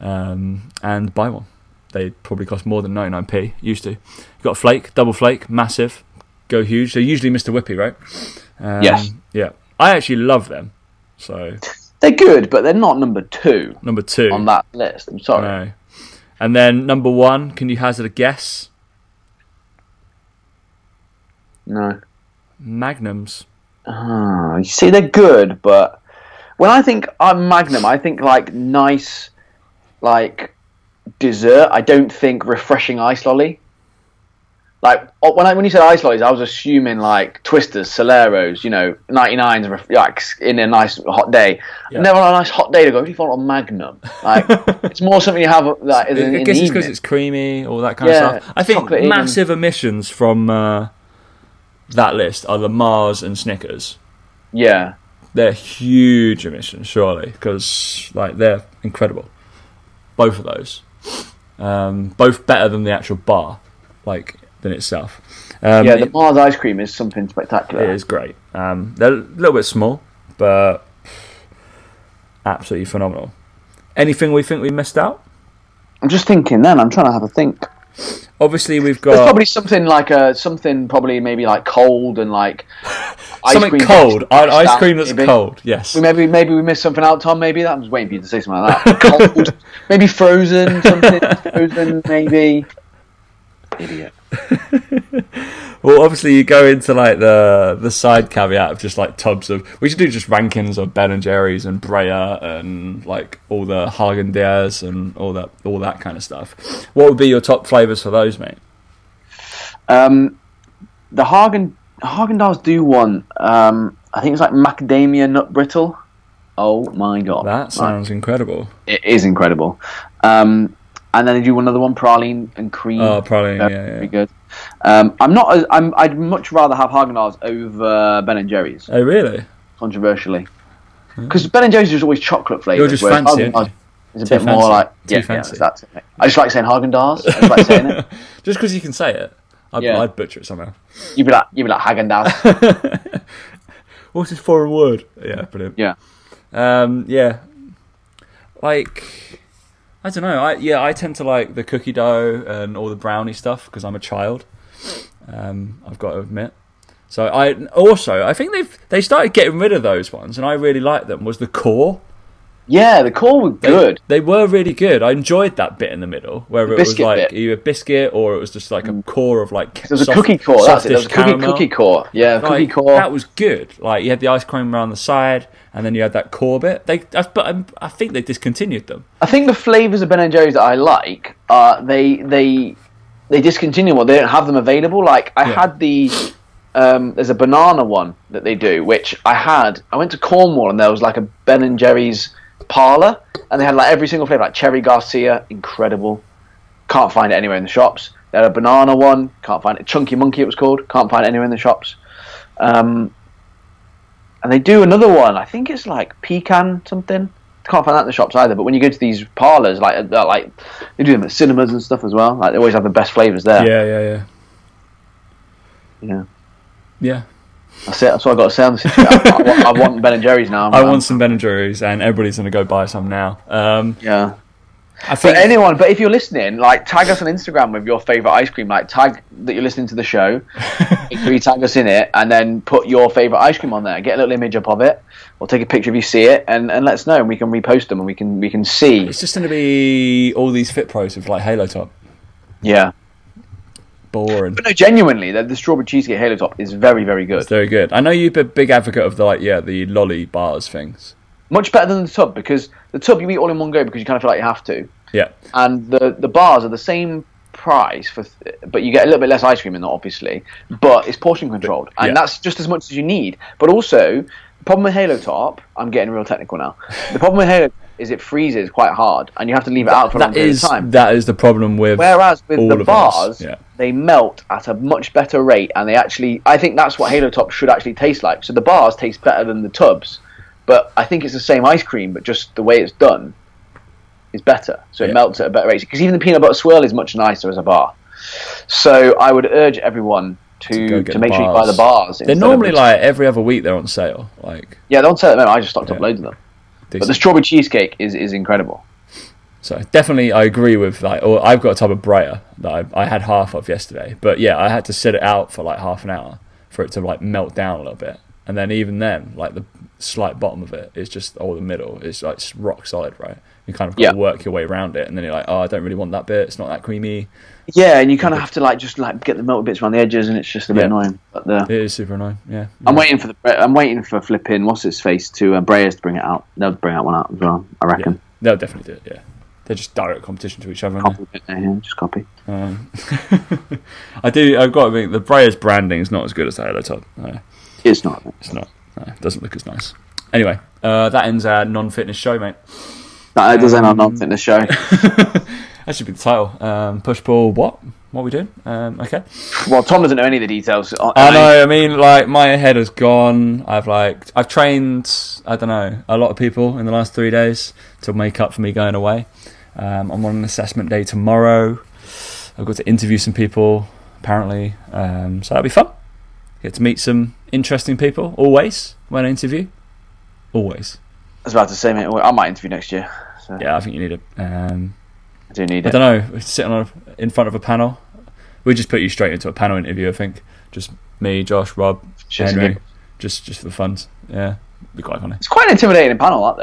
[SPEAKER 2] um, and buy one. They probably cost more than ninety nine p. Used to. You got a flake, double flake, massive, go huge. They're usually Mr. Whippy, right? Um,
[SPEAKER 3] Yes.
[SPEAKER 2] Yeah. I actually love them. So
[SPEAKER 3] They're good, but they're not number two
[SPEAKER 2] number two.
[SPEAKER 3] on that list. I'm sorry.
[SPEAKER 2] No. And then number one, can you hazard a guess?
[SPEAKER 3] No.
[SPEAKER 2] Magnums.
[SPEAKER 3] Ah, you see, they're good, but when I think I'm Magnum, I think like nice, like dessert. I don't think refreshing ice lolly. Like when I when you said ice lollies, I was assuming like Twisters, Soleros, you know, 99s, ref- like in a nice hot day.
[SPEAKER 2] Yeah.
[SPEAKER 3] Never on a nice hot day to go. What do you want on Magnum? Like it's more something you have like in,
[SPEAKER 2] I guess
[SPEAKER 3] the
[SPEAKER 2] it's because it's creamy, all that kind
[SPEAKER 3] Yeah,
[SPEAKER 2] of stuff. I think
[SPEAKER 3] in
[SPEAKER 2] massive emissions from uh, that list are the Mars and Snickers.
[SPEAKER 3] yeah.
[SPEAKER 2] They're huge emissions, surely, because like they're incredible. Both of those, um, both better than the actual bar, like than itself. Um,
[SPEAKER 3] yeah, the Mars ice cream is something spectacular.
[SPEAKER 2] it is great. Um, they're a little bit small, but absolutely phenomenal. Anything we think we missed out?
[SPEAKER 3] I'm just thinking. Then I'm trying to have a think.
[SPEAKER 2] Obviously, we've
[SPEAKER 3] There's
[SPEAKER 2] got
[SPEAKER 3] probably something like a something probably maybe like cold and like
[SPEAKER 2] something
[SPEAKER 3] cream
[SPEAKER 2] cold. I- Ice cream that's
[SPEAKER 3] maybe.
[SPEAKER 2] cold. Yes.
[SPEAKER 3] We maybe maybe we missed something out, Tom. Maybe that I was waiting for you to say something like that. Cold, maybe frozen, something frozen, maybe. Idiot.
[SPEAKER 2] Well, obviously, you go into like the the side caveat of just like tubs of. We should do just rankings of Ben and Jerry's and Brea and like all the Haagen Dazs and all that all that kind of stuff. What would be your top flavors for those, mate?
[SPEAKER 3] Um, the Haagen Haagen Dazs do one. Um, I think it's like macadamia nut brittle. Oh my god,
[SPEAKER 2] That sounds incredible.
[SPEAKER 3] it is incredible. Um, and then they do another one, praline and cream.
[SPEAKER 2] Oh, probably yeah,
[SPEAKER 3] Very
[SPEAKER 2] yeah.
[SPEAKER 3] good. Um, I'm not. As, I'm. I'd much rather have Haagen Dazs over Ben and Jerry's.
[SPEAKER 2] Oh, really?
[SPEAKER 3] Controversially, because Ben and Jerry's is just always chocolate flavored.
[SPEAKER 2] You're just fancy?
[SPEAKER 3] Is a
[SPEAKER 2] Too
[SPEAKER 3] bit more
[SPEAKER 2] fancy.
[SPEAKER 3] like
[SPEAKER 2] Too
[SPEAKER 3] yeah,
[SPEAKER 2] fancy.
[SPEAKER 3] yeah, that's it. I just like saying Haagen Dazs. I just like saying it.
[SPEAKER 2] Just because you can say it, I'd,
[SPEAKER 3] Yeah.
[SPEAKER 2] I'd butcher it somehow.
[SPEAKER 3] You'd be like, you'd be like Haagen Dazs.
[SPEAKER 2] What's his foreign word? Yeah, brilliant.
[SPEAKER 3] Yeah.
[SPEAKER 2] Um, yeah. Like, I don't know. I yeah, I tend to like the cookie dough and all the brownie stuff because I'm a child. Um, I've got to admit. So I also I think they've they started getting rid of those ones, and I really like them. Was the core?
[SPEAKER 3] Yeah, the core were
[SPEAKER 2] They,
[SPEAKER 3] good.
[SPEAKER 2] They were really good. I enjoyed that bit in the middle, where
[SPEAKER 3] The
[SPEAKER 2] it was like
[SPEAKER 3] bit. Mm.
[SPEAKER 2] either biscuit or it was just like a core of like
[SPEAKER 3] There was a cookie core. That's it. There was a cookie,
[SPEAKER 2] caramel.
[SPEAKER 3] cookie core. Yeah, cookie core.
[SPEAKER 2] That was good. Like you had the ice cream around the side, and then you had that core bit. They, I, but I'm- I think they discontinued them.
[SPEAKER 3] I think the flavors of Ben and Jerry's that I like, uh, they they they discontinue one. They don't have them available. Like I
[SPEAKER 2] Yeah.
[SPEAKER 3] had the um, there's a banana one that they do, which I had. I went to Cornwall and there was like a Ben and Jerry's parlor, and they had like every single flavor, like cherry Garcia, incredible. Can't find it anywhere in the shops. They had a banana one, can't find it. Chunky Monkey, it was called. Can't find it anywhere in the shops. Um, and they do another one. I think it's like pecan something. Can't find that in the shops either. But when you go to these parlors, like uh, like they do them at cinemas and stuff as well. Like they always have the best flavors there.
[SPEAKER 2] Yeah, yeah, yeah,
[SPEAKER 3] Yeah.
[SPEAKER 2] yeah.
[SPEAKER 3] That's it. That's what I got to say on this. I, I, want, I want Ben and Jerry's now.
[SPEAKER 2] I want some Ben and Jerry's, and everybody's gonna go buy some now. Um,
[SPEAKER 3] Yeah.
[SPEAKER 2] I
[SPEAKER 3] But anyone, but if you're listening, like tag us on Instagram with your favorite ice cream. Like tag that you're listening to the show. Make you tag us in it, and then put your favorite ice cream on there. Get a little image up of it, or take a picture if you see it, and, and let us know, and we can repost them, and we can we can see.
[SPEAKER 2] it's just gonna be all these fit pros with like Halo top.
[SPEAKER 3] Yeah.
[SPEAKER 2] Boring.
[SPEAKER 3] But no, genuinely, the, the strawberry cheesecake Halo Top is very very good.
[SPEAKER 2] It's very good. I know you're a big advocate of the like, yeah, the lolly bars things.
[SPEAKER 3] Much better than the tub because the tub you eat all in one go because you kind of feel like you have to,
[SPEAKER 2] Yeah,
[SPEAKER 3] and the the bars are the same price for, th- but you get a little bit less ice cream in that obviously, but it's portion controlled, and
[SPEAKER 2] Yeah.
[SPEAKER 3] that's just as much as you need. But also, the problem with Halo Top, I'm getting real technical now. The problem with Halo is it freezes quite hard, and you have to leave it out for a long period
[SPEAKER 2] is
[SPEAKER 3] of time.
[SPEAKER 2] that is the problem with.
[SPEAKER 3] Whereas with the bars,
[SPEAKER 2] yeah.
[SPEAKER 3] they melt at a much better rate, and they actually, I think that's what Halo Top should actually taste like. So the bars taste better than the tubs, but I think it's the same ice cream, but just the way it's done is better. So it
[SPEAKER 2] Yeah.
[SPEAKER 3] melts at a better rate. Because even the peanut butter swirl is much nicer as a bar. So I would urge everyone
[SPEAKER 2] To
[SPEAKER 3] to to, make sure you buy the bars.
[SPEAKER 2] They're normally like every other week they're on sale. Like,
[SPEAKER 3] yeah, don't sell it. No, I just stocked up loads of them. But the strawberry cheesecake is is incredible.
[SPEAKER 2] So definitely, I agree with like. Or I've got a tub of Breyer that I, I had half of yesterday, but yeah, I had to sit it out for like half an hour for it to like melt down a little bit, and then even then, like the slight bottom of it is just or the middle is like rock solid, right? You kind of got
[SPEAKER 3] Yeah.
[SPEAKER 2] to work your way around it, and then you're like, oh, I don't really want that bit. It's not that creamy.
[SPEAKER 3] Yeah, and you kind of have to like just like get the melted bits around the edges, and it's just a bit
[SPEAKER 2] Yeah.
[SPEAKER 3] annoying. But the,
[SPEAKER 2] It is super annoying. Yeah,
[SPEAKER 3] I'm waiting for the I'm waiting for flipping what's his face to uh, Breyers to bring it out. They'll bring out one out as well. I
[SPEAKER 2] Yeah.
[SPEAKER 3] reckon.
[SPEAKER 2] They'll definitely do it. Yeah, they're just direct competition to each other.
[SPEAKER 3] Copy it, yeah, just copy.
[SPEAKER 2] Um, I do. I've got to think the Breyers branding is not as good as the Halo Top. No,
[SPEAKER 3] It's not.
[SPEAKER 2] it's not. No, it doesn't look as nice. Anyway, uh, that ends our non-fitness show, mate.
[SPEAKER 3] That does end our
[SPEAKER 2] Um,
[SPEAKER 3] non-fitness show.
[SPEAKER 2] That should be the title. Um, push pull. What? What are we doing? Um, okay.
[SPEAKER 3] well, Tom doesn't know any of the details. I,
[SPEAKER 2] I know. I mean, like my head has gone. I've like I've trained. I don't know a lot of people in the last three days to make up for me going away. Um, I'm on an assessment day tomorrow. I've got to interview some people apparently, um, so that'll be fun. Get to meet some interesting people. Always when I interview. Always.
[SPEAKER 3] I was about to say, mate. I might interview next year. So
[SPEAKER 2] Yeah, I think you need it. Um,
[SPEAKER 3] I do need
[SPEAKER 2] I
[SPEAKER 3] it.
[SPEAKER 2] don't know. Sitting on a, in front of a panel. We just put you straight into a panel interview. I think just me, Josh, Rob,
[SPEAKER 3] Shit's
[SPEAKER 2] Henry,
[SPEAKER 3] good.
[SPEAKER 2] just just for the fun. Yeah, be quite funny.
[SPEAKER 3] It's quite an intimidating panel, that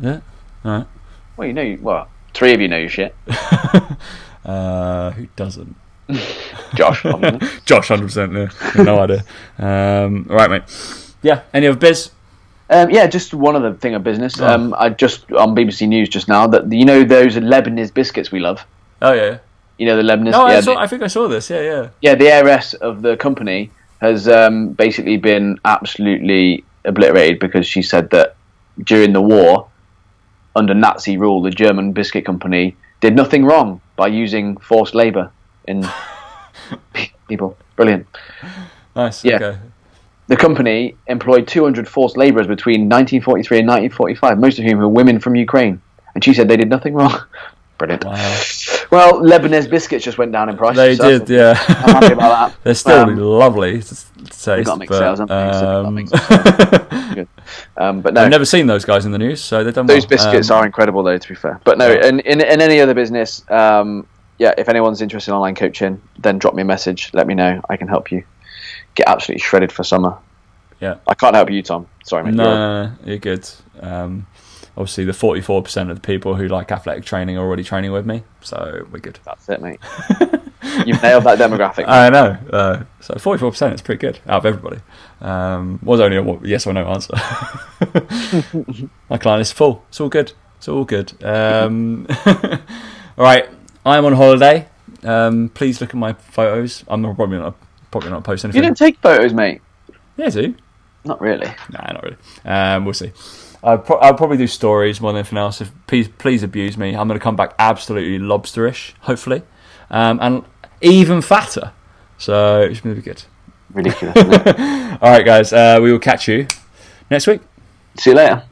[SPEAKER 3] though.
[SPEAKER 2] Yeah. All right.
[SPEAKER 3] Well, you know, you- well, three of you know your shit.
[SPEAKER 2] Uh, who doesn't?
[SPEAKER 3] Josh.
[SPEAKER 2] Josh, hundred percent. Yeah, no idea. Um, all right, mate. Yeah. Any other biz?
[SPEAKER 3] Um, yeah, just one other thing of business.
[SPEAKER 2] Oh.
[SPEAKER 3] Um, I just on BBC News just now that you know those Leibniz biscuits we love.
[SPEAKER 2] Oh yeah.
[SPEAKER 3] You know the Leibniz.
[SPEAKER 2] No,
[SPEAKER 3] yeah,
[SPEAKER 2] I, saw,
[SPEAKER 3] the,
[SPEAKER 2] I think I saw this. Yeah, yeah.
[SPEAKER 3] yeah, the heiress of the company has um, basically been absolutely obliterated because she said that during the war, under Nazi rule, the German biscuit company did nothing wrong by using forced labour in people. Brilliant.
[SPEAKER 2] Nice.
[SPEAKER 3] Yeah.
[SPEAKER 2] Okay.
[SPEAKER 3] The company employed 200 forced labourers between 1943 and 1945, most of whom were women from Ukraine. And she said they did nothing wrong. Brilliant.
[SPEAKER 2] Wow.
[SPEAKER 3] Well, Leibniz biscuits just went down in price.
[SPEAKER 2] They
[SPEAKER 3] so
[SPEAKER 2] did. Yeah.
[SPEAKER 3] I'm happy about that.
[SPEAKER 2] They're still
[SPEAKER 3] Um,
[SPEAKER 2] lovely to, taste.
[SPEAKER 3] got mixed
[SPEAKER 2] but,
[SPEAKER 3] sales, haven't they? So they've got
[SPEAKER 2] um,
[SPEAKER 3] mixed sales. Good. Um, but no,
[SPEAKER 2] I've never seen those guys in the news, so they've done
[SPEAKER 3] those
[SPEAKER 2] well.
[SPEAKER 3] biscuits
[SPEAKER 2] Um,
[SPEAKER 3] are incredible, though. To be fair, but no, in, in in any other business, um, yeah, if anyone's interested in online coaching, then drop me a message. Let me know. I can help you get absolutely shredded for summer.
[SPEAKER 2] Yeah.
[SPEAKER 3] I can't help you, Tom. Sorry, mate.
[SPEAKER 2] No,
[SPEAKER 3] You're-
[SPEAKER 2] you're good. Um, obviously, the 44% of the people who like athletic training are already training with me, so we're good.
[SPEAKER 3] That's it, mate. You've nailed that demographic.
[SPEAKER 2] I know. Uh, so 44% is pretty good out of everybody. Um, was only a yes or no answer. My client is full. It's all good. It's all good. Um, all right. I'm on holiday. Um, please look at my photos. I'm not- probably not probably not post anything.
[SPEAKER 3] you didn't take photos, mate.
[SPEAKER 2] Yeah, I do.
[SPEAKER 3] Not really.
[SPEAKER 2] Nah, not really. Um, we'll see. I'll, pro- I'll probably do stories more than anything else. If please, please abuse me. I'm going to come back absolutely lobsterish, hopefully, um, and even fatter. So it's going to be good.
[SPEAKER 3] Ridiculous.
[SPEAKER 2] All right, guys. Uh, we will catch you next week.
[SPEAKER 3] See you later.